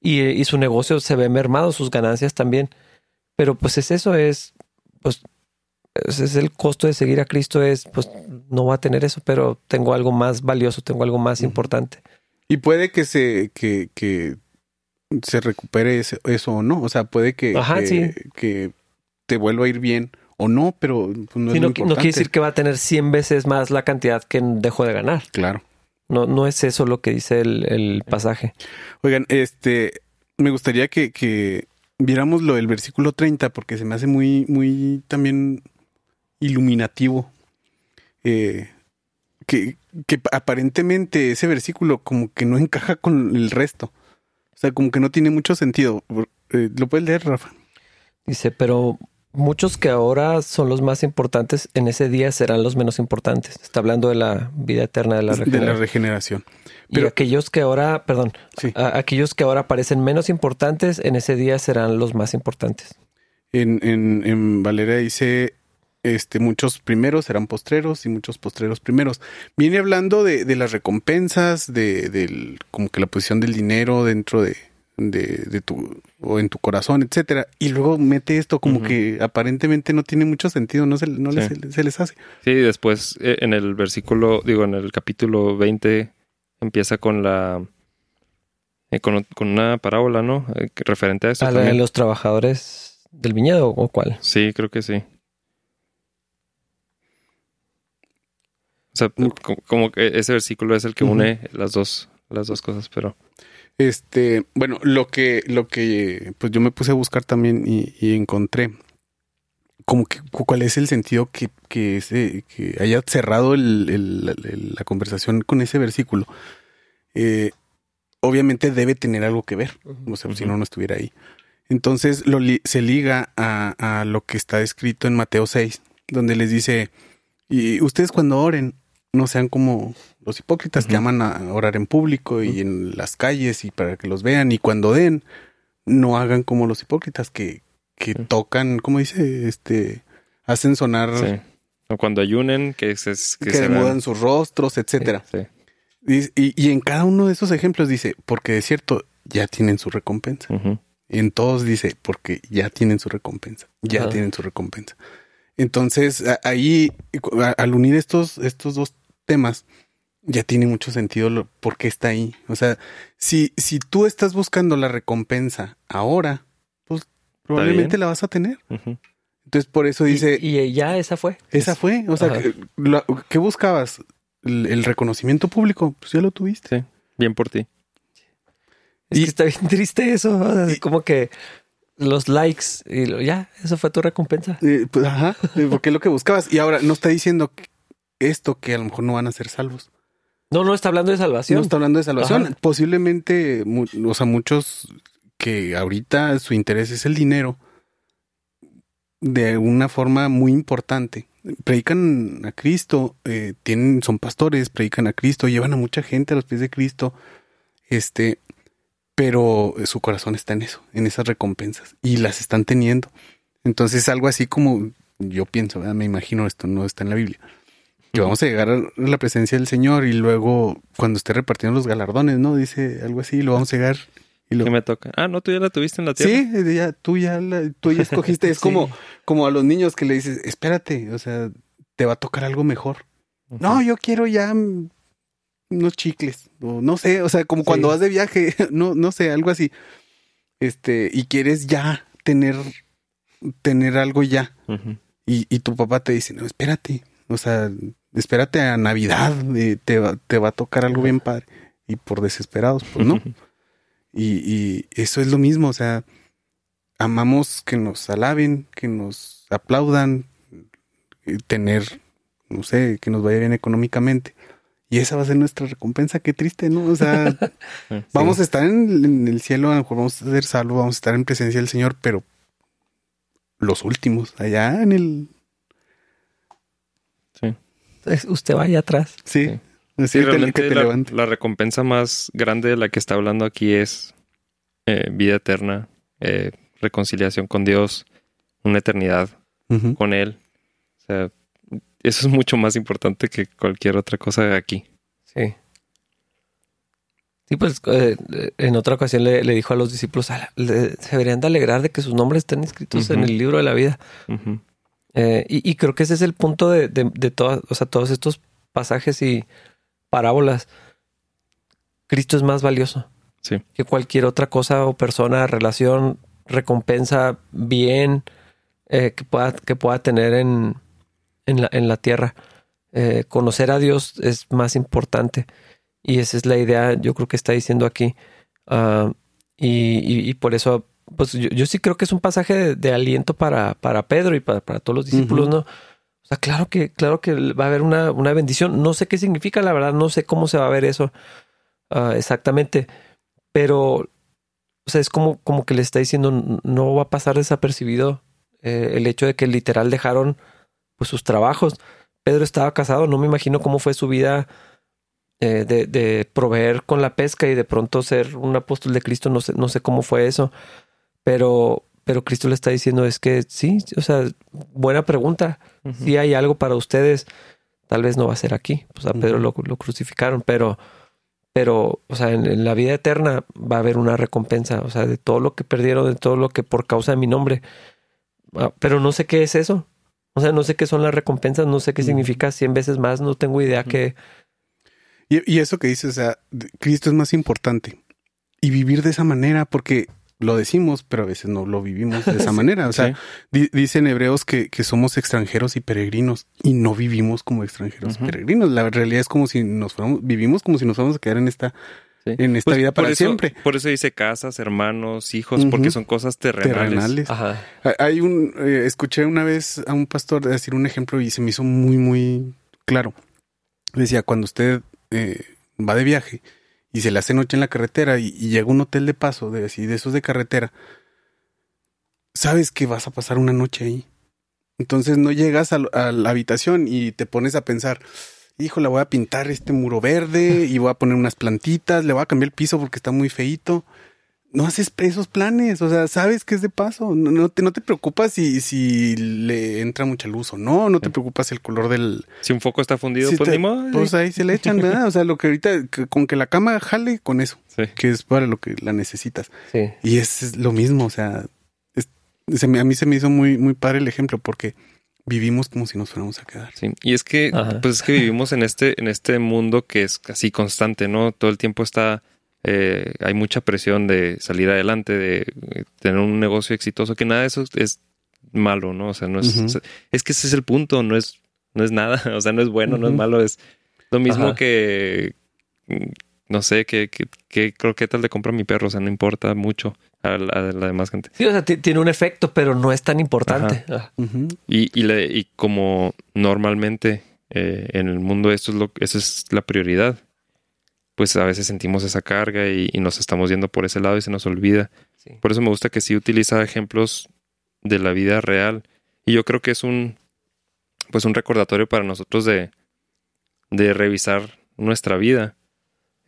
Speaker 3: y, y su negocio se ve mermado, sus ganancias también. Pero pues es eso, es, pues, es el costo de seguir a Cristo, es, pues, no va a tener eso, pero tengo algo más valioso, tengo algo más importante.
Speaker 1: Y puede que se, que, que se recupere ese- eso o no. O sea, puede que,
Speaker 3: Ajá,
Speaker 1: que,
Speaker 3: sí.
Speaker 1: que te vuelva a ir bien o no, pero pues, no es
Speaker 3: Sí, no, no quiere decir que va a tener 100 veces más la cantidad que dejó de ganar.
Speaker 1: Claro.
Speaker 3: No, no es eso lo que dice el, el pasaje.
Speaker 1: Oigan, este, me gustaría que, que viéramos lo del versículo 30 porque se me hace muy, muy también iluminativo. Eh, que, que aparentemente ese versículo como que no encaja con el resto. O sea, como que no tiene mucho sentido. Eh, ¿Lo puedes leer, Rafa?
Speaker 3: Dice, pero muchos que ahora son los más importantes en ese día serán los menos importantes. Está hablando de la vida eterna de la
Speaker 1: de la
Speaker 3: regeneración.
Speaker 1: regeneración.
Speaker 3: y
Speaker 1: pero-
Speaker 3: aquellos que ahora, perdón,
Speaker 1: Sí.
Speaker 3: a- aquellos que ahora parecen menos importantes en ese día serán los más importantes.
Speaker 1: En, en, en Valera dice, este, muchos primeros serán postreros y muchos postreros primeros. Viene hablando de, de las recompensas, de, del, como que la posición del dinero dentro de, de, de tu, o en tu corazón, etcétera. Y luego mete esto como que aparentemente no tiene mucho sentido, no se, no les- se les hace.
Speaker 2: Sí, después eh, en el versículo, digo, en el capítulo 20 empieza con la... eh, con, con una parábola, ¿no? Eh, referente a eso
Speaker 3: ¿A la de los trabajadores del viñedo o cuál?
Speaker 2: Sí, creo que sí. O sea, co- como que ese versículo es el que une las dos, las dos cosas, pero...
Speaker 1: Este, bueno, lo que, lo que, pues yo me puse a buscar también y, y encontré como que cu- cuál es el sentido que, que, ese, que haya cerrado el- el- el- la conversación con ese versículo. Eh, obviamente debe tener algo que ver, o sea, si no, no estuviera ahí. Entonces lo li- se liga a, a lo que está escrito en Mateo 6, donde les dice, y ustedes cuando oren, no sean como los hipócritas que aman a orar en público y en las calles y para que los vean, y cuando den, no hagan como los hipócritas que, que
Speaker 2: Sí.
Speaker 1: tocan, ¿cómo dice? Este, hacen sonar,
Speaker 2: Sí. O cuando ayunen, que se, que
Speaker 1: que,
Speaker 2: se vean-
Speaker 1: sus rostros, etcétera.
Speaker 2: Sí.
Speaker 1: Y, y- y en cada uno de esos ejemplos dice, porque de cierto, ya tienen su recompensa.
Speaker 2: Ujú.
Speaker 1: En todos dice, porque ya tienen su recompensa. Ya tienen su recompensa. Entonces, ahí, al unir estos, estos dos temas, ya tiene mucho sentido lo, por qué está ahí. O sea, si, si tú estás buscando la recompensa ahora, pues probablemente la vas a tener. Entonces, por eso dice,
Speaker 3: Y, y ya esa fue.
Speaker 1: esa fue. O sea, lo- ¿qué buscabas? ¿El, el reconocimiento público? Pues ya lo tuviste.
Speaker 2: Sí. Bien por ti.
Speaker 3: Es
Speaker 1: Y-
Speaker 3: que está bien triste eso.
Speaker 1: y-
Speaker 3: como que los likes y lo- ya, eso fue tu recompensa.
Speaker 1: Eh, pues, ajá, porque es lo que buscabas. Y ahora no está diciendo que esto que a lo mejor no van a ser salvos.
Speaker 3: No, no está hablando de salvación.
Speaker 1: No está hablando de salvación.
Speaker 3: Ajá.
Speaker 1: Posiblemente, o sea, muchos que ahorita su interés es el dinero, de una forma muy importante. Predican a Cristo, eh, tienen, son pastores, predican a Cristo, llevan a mucha gente a los pies de Cristo, este, pero su corazón está en eso, en esas recompensas, y las están teniendo. Entonces, algo así como yo pienso, ¿verdad? me imagino esto, no está en la Biblia. Que vamos a llegar a la presencia del Señor y luego cuando esté repartiendo los galardones, ¿no? Dice algo así, lo vamos a llegar y lo...
Speaker 2: ¿Qué me toca? Ah, no, tú ya la tuviste en la tierra.
Speaker 1: Sí, ya, tú ya, la- tú ya escogiste. Es
Speaker 3: Sí.
Speaker 1: como, como a los niños que le dices, espérate, o sea, te va a tocar algo mejor. No, yo quiero ya unos chicles, o no sé, o sea, como cuando
Speaker 3: Sí.
Speaker 1: vas de viaje, no, no sé, algo así. Este, y quieres ya tener, tener algo ya. Y, y tu papá te dice, no, espérate, o sea, espérate a Navidad, eh, te, va, te va a tocar algo bien padre. Y por desesperados, pues no. Y, y eso es lo mismo, o sea, amamos que nos alaben, que nos aplaudan, eh, tener, no sé, que nos vaya bien económicamente. Y esa va a ser nuestra recompensa, qué triste, ¿no? O sea,
Speaker 2: Sí.
Speaker 1: vamos a estar en, en el cielo, a lo mejor vamos a ser salvos, vamos a estar en presencia del Señor, pero los últimos, allá en el...
Speaker 3: Usted vaya atrás.
Speaker 1: Sí,
Speaker 2: Sí.
Speaker 1: así
Speaker 2: Sí,
Speaker 1: que te-
Speaker 2: realmente
Speaker 1: que te
Speaker 2: la, recompensa más grande de la que está hablando aquí es eh, vida eterna, eh, reconciliación con Dios, una eternidad con Él. O sea, eso es mucho más importante que cualquier otra cosa aquí.
Speaker 3: Sí. Sí, pues eh, en otra ocasión le, le dijo a los discípulos, "Ala, le- se deberían de alegrar de que sus nombres estén escritos en el libro de la vida.
Speaker 2: Ujú.
Speaker 3: Eh, y, y creo que ese es el punto de, de, de todas, o sea, todos estos pasajes y parábolas. Cristo es más valioso
Speaker 2: Sí.
Speaker 3: que cualquier otra cosa o persona, relación, recompensa, bien eh, que, pueda, que pueda tener en, en, la, en la tierra. Eh, conocer a Dios es más importante. Y esa es la idea, yo creo que está diciendo aquí. Ah, y, y- y por eso, pues yo, yo sí creo que es un pasaje de, de aliento para, para Pedro y para, para todos los discípulos. ¿no? O sea, claro que, claro que va a haber una, una bendición. No sé qué significa, la verdad, no sé cómo se va a ver eso ah, exactamente. Pero, o sea, es como, como que le está diciendo, "N- no va a pasar desapercibido eh, el hecho de que literal dejaron pues sus trabajos. Pedro estaba casado, no me imagino cómo fue su vida eh, de, de proveer con la pesca y de pronto ser un apóstol de Cristo, no sé, no sé cómo fue eso, pero, pero Cristo le está diciendo es que sí, o sea, buena pregunta, si hay algo para ustedes, tal vez no va a ser aquí, pues a Pedro lo, lo crucificaron, pero, pero, o sea, en, en la vida eterna va a haber una recompensa, o sea, de todo lo que perdieron, de todo lo que por causa de mi nombre, Ah, pero no sé qué es eso. O sea, no sé qué son las recompensas, no sé qué significa. 100 veces más, no tengo idea que...
Speaker 1: Y, y eso que dices, o sea, Cristo es más importante. Y vivir de esa manera, porque lo decimos, pero a veces no lo vivimos de esa manera. O sea,
Speaker 2: Sí.
Speaker 1: di- dicen hebreos que, que somos extranjeros y peregrinos y no vivimos como extranjeros y
Speaker 2: Ujú.
Speaker 1: peregrinos. La realidad es como si nos fuéramos, vivimos como si nos fuéramos a quedar en esta,
Speaker 2: Sí.
Speaker 1: en esta vida para
Speaker 2: Pues, por eso,
Speaker 1: siempre.
Speaker 2: Por eso dice casas, hermanos, hijos, porque son cosas terrenales.
Speaker 1: Terrenales.
Speaker 3: Ajá.
Speaker 1: Hay- Hay un, eh, escuché una vez a un pastor decir un ejemplo y se me hizo muy, muy claro. Decía, cuando usted eh, va de viaje y se le hace noche en la carretera y, llega un hotel de paso, de, así, de esos de carretera, sabes que vas a pasar una noche ahí. Entonces no llegas a, a la habitación y te pones a pensar, hijo, le voy a pintar este muro verde y voy a poner unas plantitas, le voy a cambiar el piso porque está muy feíto no haces esos planes, o sea, sabes que es de paso, no, no te, no te preocupas si, si le entra mucha luz o no, no te preocupas el color del...
Speaker 2: Si un foco está fundido, pues
Speaker 1: te-
Speaker 2: ni modo.
Speaker 1: Pues ahí se le echan, ¿verdad? O sea, lo que ahorita, que- con que la cama jale con eso,
Speaker 2: Sí.
Speaker 1: que es para lo que la necesitas.
Speaker 3: Sí.
Speaker 1: Y es, es lo mismo, o sea, es- se me- a mí se me hizo muy, muy padre el ejemplo porque vivimos como si nos fuéramos a quedar.
Speaker 2: Sí, y es que,
Speaker 3: Ajá.
Speaker 2: pues es que vivimos en este, en este mundo que es casi constante, ¿no? Todo el tiempo está, eh, hay mucha presión de salir adelante, de eh, tener un negocio exitoso, que nada de eso es malo, ¿no? O sea, no es, es que ese es el punto, no es, no es nada, o sea, no es bueno, no es malo, es lo mismo
Speaker 3: Ajá.
Speaker 2: que, mm, no sé, que, que, que croquetas le compra a mi perro, o sea, no importa mucho a la, a la demás gente.
Speaker 3: Sí, o sea, ti- tiene un efecto, pero no es tan importante. Ah.
Speaker 2: Y, y, le- y como normalmente eh, en el mundo esto es lo, esa es la prioridad. Pues a veces sentimos esa carga y, y nos estamos yendo por ese lado y se nos olvida.
Speaker 3: Sí.
Speaker 2: Por eso me gusta que sí utiliza ejemplos de la vida real. Y yo creo que es un, pues un recordatorio para nosotros de, de revisar nuestra vida.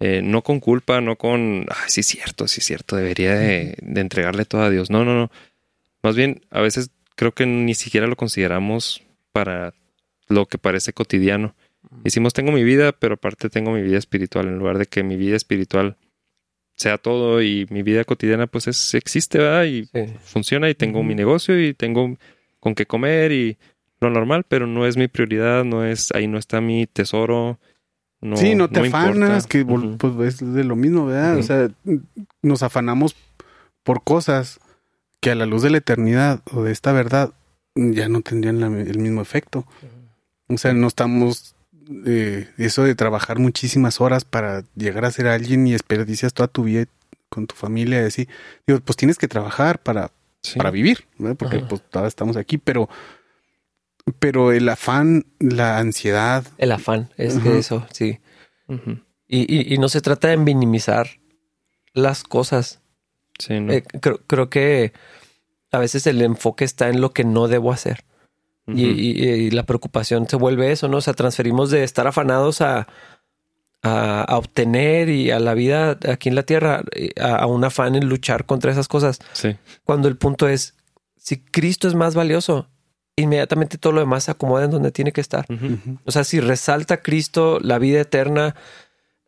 Speaker 2: Eh, no con culpa, no con, ah, sí es cierto, sí es cierto, debería de, de entregarle todo a Dios. No, no, no. Más bien, a veces creo que ni siquiera lo consideramos para lo que parece cotidiano. Decimos, tengo mi vida, pero aparte tengo mi vida espiritual, en lugar de que mi vida espiritual sea todo y mi vida cotidiana pues es, existe, ¿verdad? Y
Speaker 3: Sí.
Speaker 2: funciona y tengo mi negocio y tengo con qué comer y lo normal, pero no es mi prioridad, no es, ahí no está mi tesoro. No,
Speaker 1: sí, no te afanas,
Speaker 2: importa.
Speaker 1: que pues es de lo mismo, ¿verdad? O sea, nos afanamos por cosas que a la luz de la eternidad o de esta verdad ya no tendrían la- el mismo efecto. O sea, no estamos eh, eso de trabajar muchísimas horas para llegar a ser alguien y desperdicias toda tu vida con tu familia y así. Digo, pues tienes que trabajar para,
Speaker 2: Sí.
Speaker 1: para vivir, ¿verdad? Porque
Speaker 3: Ajá.
Speaker 1: pues todavía estamos aquí, pero pero el afán, la ansiedad,
Speaker 3: El afán, es que eso, sí. Y, y- y no se trata de minimizar las cosas.
Speaker 2: Sí, ¿no?
Speaker 3: Eh, creo, creo que a veces el enfoque está en lo que no debo hacer. Y,
Speaker 2: Ujú.
Speaker 3: y- y la preocupación se vuelve eso, ¿no? O sea, transferimos de estar afanados a, a, a obtener y a la vida aquí en la tierra, eh, a, a un afán en luchar contra esas cosas.
Speaker 2: Sí.
Speaker 3: Cuando el punto es, si Cristo es más valioso, inmediatamente todo lo demás se acomoda en donde tiene que estar. O sea, si resalta Cristo, la vida eterna,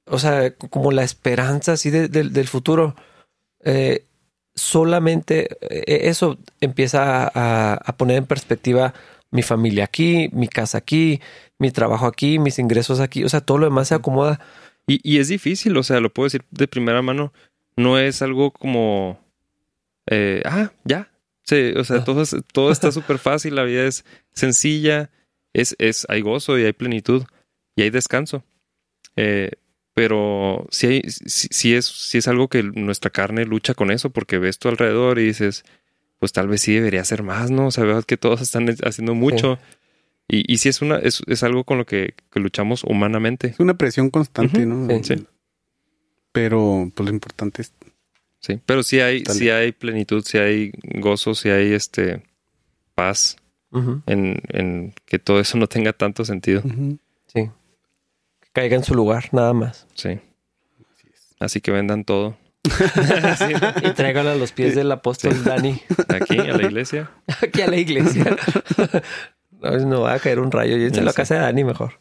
Speaker 3: o sea, como la esperanza así de- de- del futuro, eh, solamente eh, eso empieza a, a poner en perspectiva mi familia aquí, mi casa aquí, mi trabajo aquí, mis ingresos aquí, o sea, todo lo demás se acomoda.
Speaker 2: Y, y es difícil, o sea, lo puedo decir de primera mano. No es algo como, eh, ah, ya. Sí, o sea,
Speaker 3: Ah.
Speaker 2: todo, todo está súper fácil, la vida es sencilla, es, es, hay gozo y hay plenitud y hay descanso. Eh, pero sí, hay, sí, sí es, sí es algo que nuestra carne lucha con eso, porque ves tu alrededor y dices, pues tal vez sí debería ser más, ¿no? O sea, veo que todos están haciendo mucho. Y, y sí es una, es, es algo con lo que, que luchamos humanamente.
Speaker 1: es una presión constante, ¿no?
Speaker 2: sí.
Speaker 1: Pero pues lo importante es
Speaker 2: Sí, pero sí hay, sí hay plenitud, sí hay gozo, sí hay este paz en, en que todo eso no tenga tanto sentido.
Speaker 3: sí. Que caiga en su lugar, nada más.
Speaker 2: Sí. Así que vendan todo
Speaker 3: Y tráigalo a los pies del apóstol Dani,
Speaker 2: aquí a la iglesia.
Speaker 3: aquí a la iglesia. No, no va a caer un rayo. Llévenselo
Speaker 2: Ya
Speaker 3: a
Speaker 2: sé.
Speaker 3: casa de Dani mejor.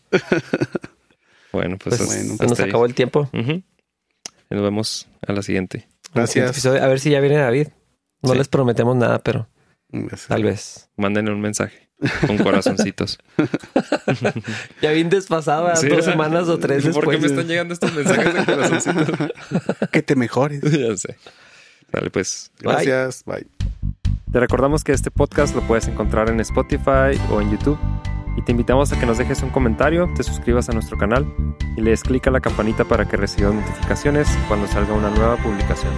Speaker 2: Bueno, pues,
Speaker 3: Pues,
Speaker 2: hasta-
Speaker 1: bueno,
Speaker 3: se nos
Speaker 2: ahí.
Speaker 3: acabó el tiempo.
Speaker 2: Y Nos vemos a la siguiente.
Speaker 1: Gracias.
Speaker 3: A ver si ya viene David. No
Speaker 2: Sí.
Speaker 3: les prometemos nada, pero
Speaker 1: Gracias.
Speaker 3: tal vez.
Speaker 2: Mándenle un mensaje con corazoncitos.
Speaker 3: Ya bien desfasado, ¿verdad?
Speaker 2: Sí,
Speaker 3: dos semanas o tres
Speaker 2: ¿Por qué
Speaker 3: después.
Speaker 2: me están llegando estos mensajes de corazoncitos?
Speaker 1: Que te mejores.
Speaker 2: ya sé. Dale, pues.
Speaker 1: Gracias. Bye.
Speaker 2: Te recordamos que este podcast lo puedes encontrar en Spotify o en YouTube. Y te invitamos a que nos dejes un comentario, te suscribas a nuestro canal y le des clic a la campanita para que recibas notificaciones cuando salga una nueva publicación.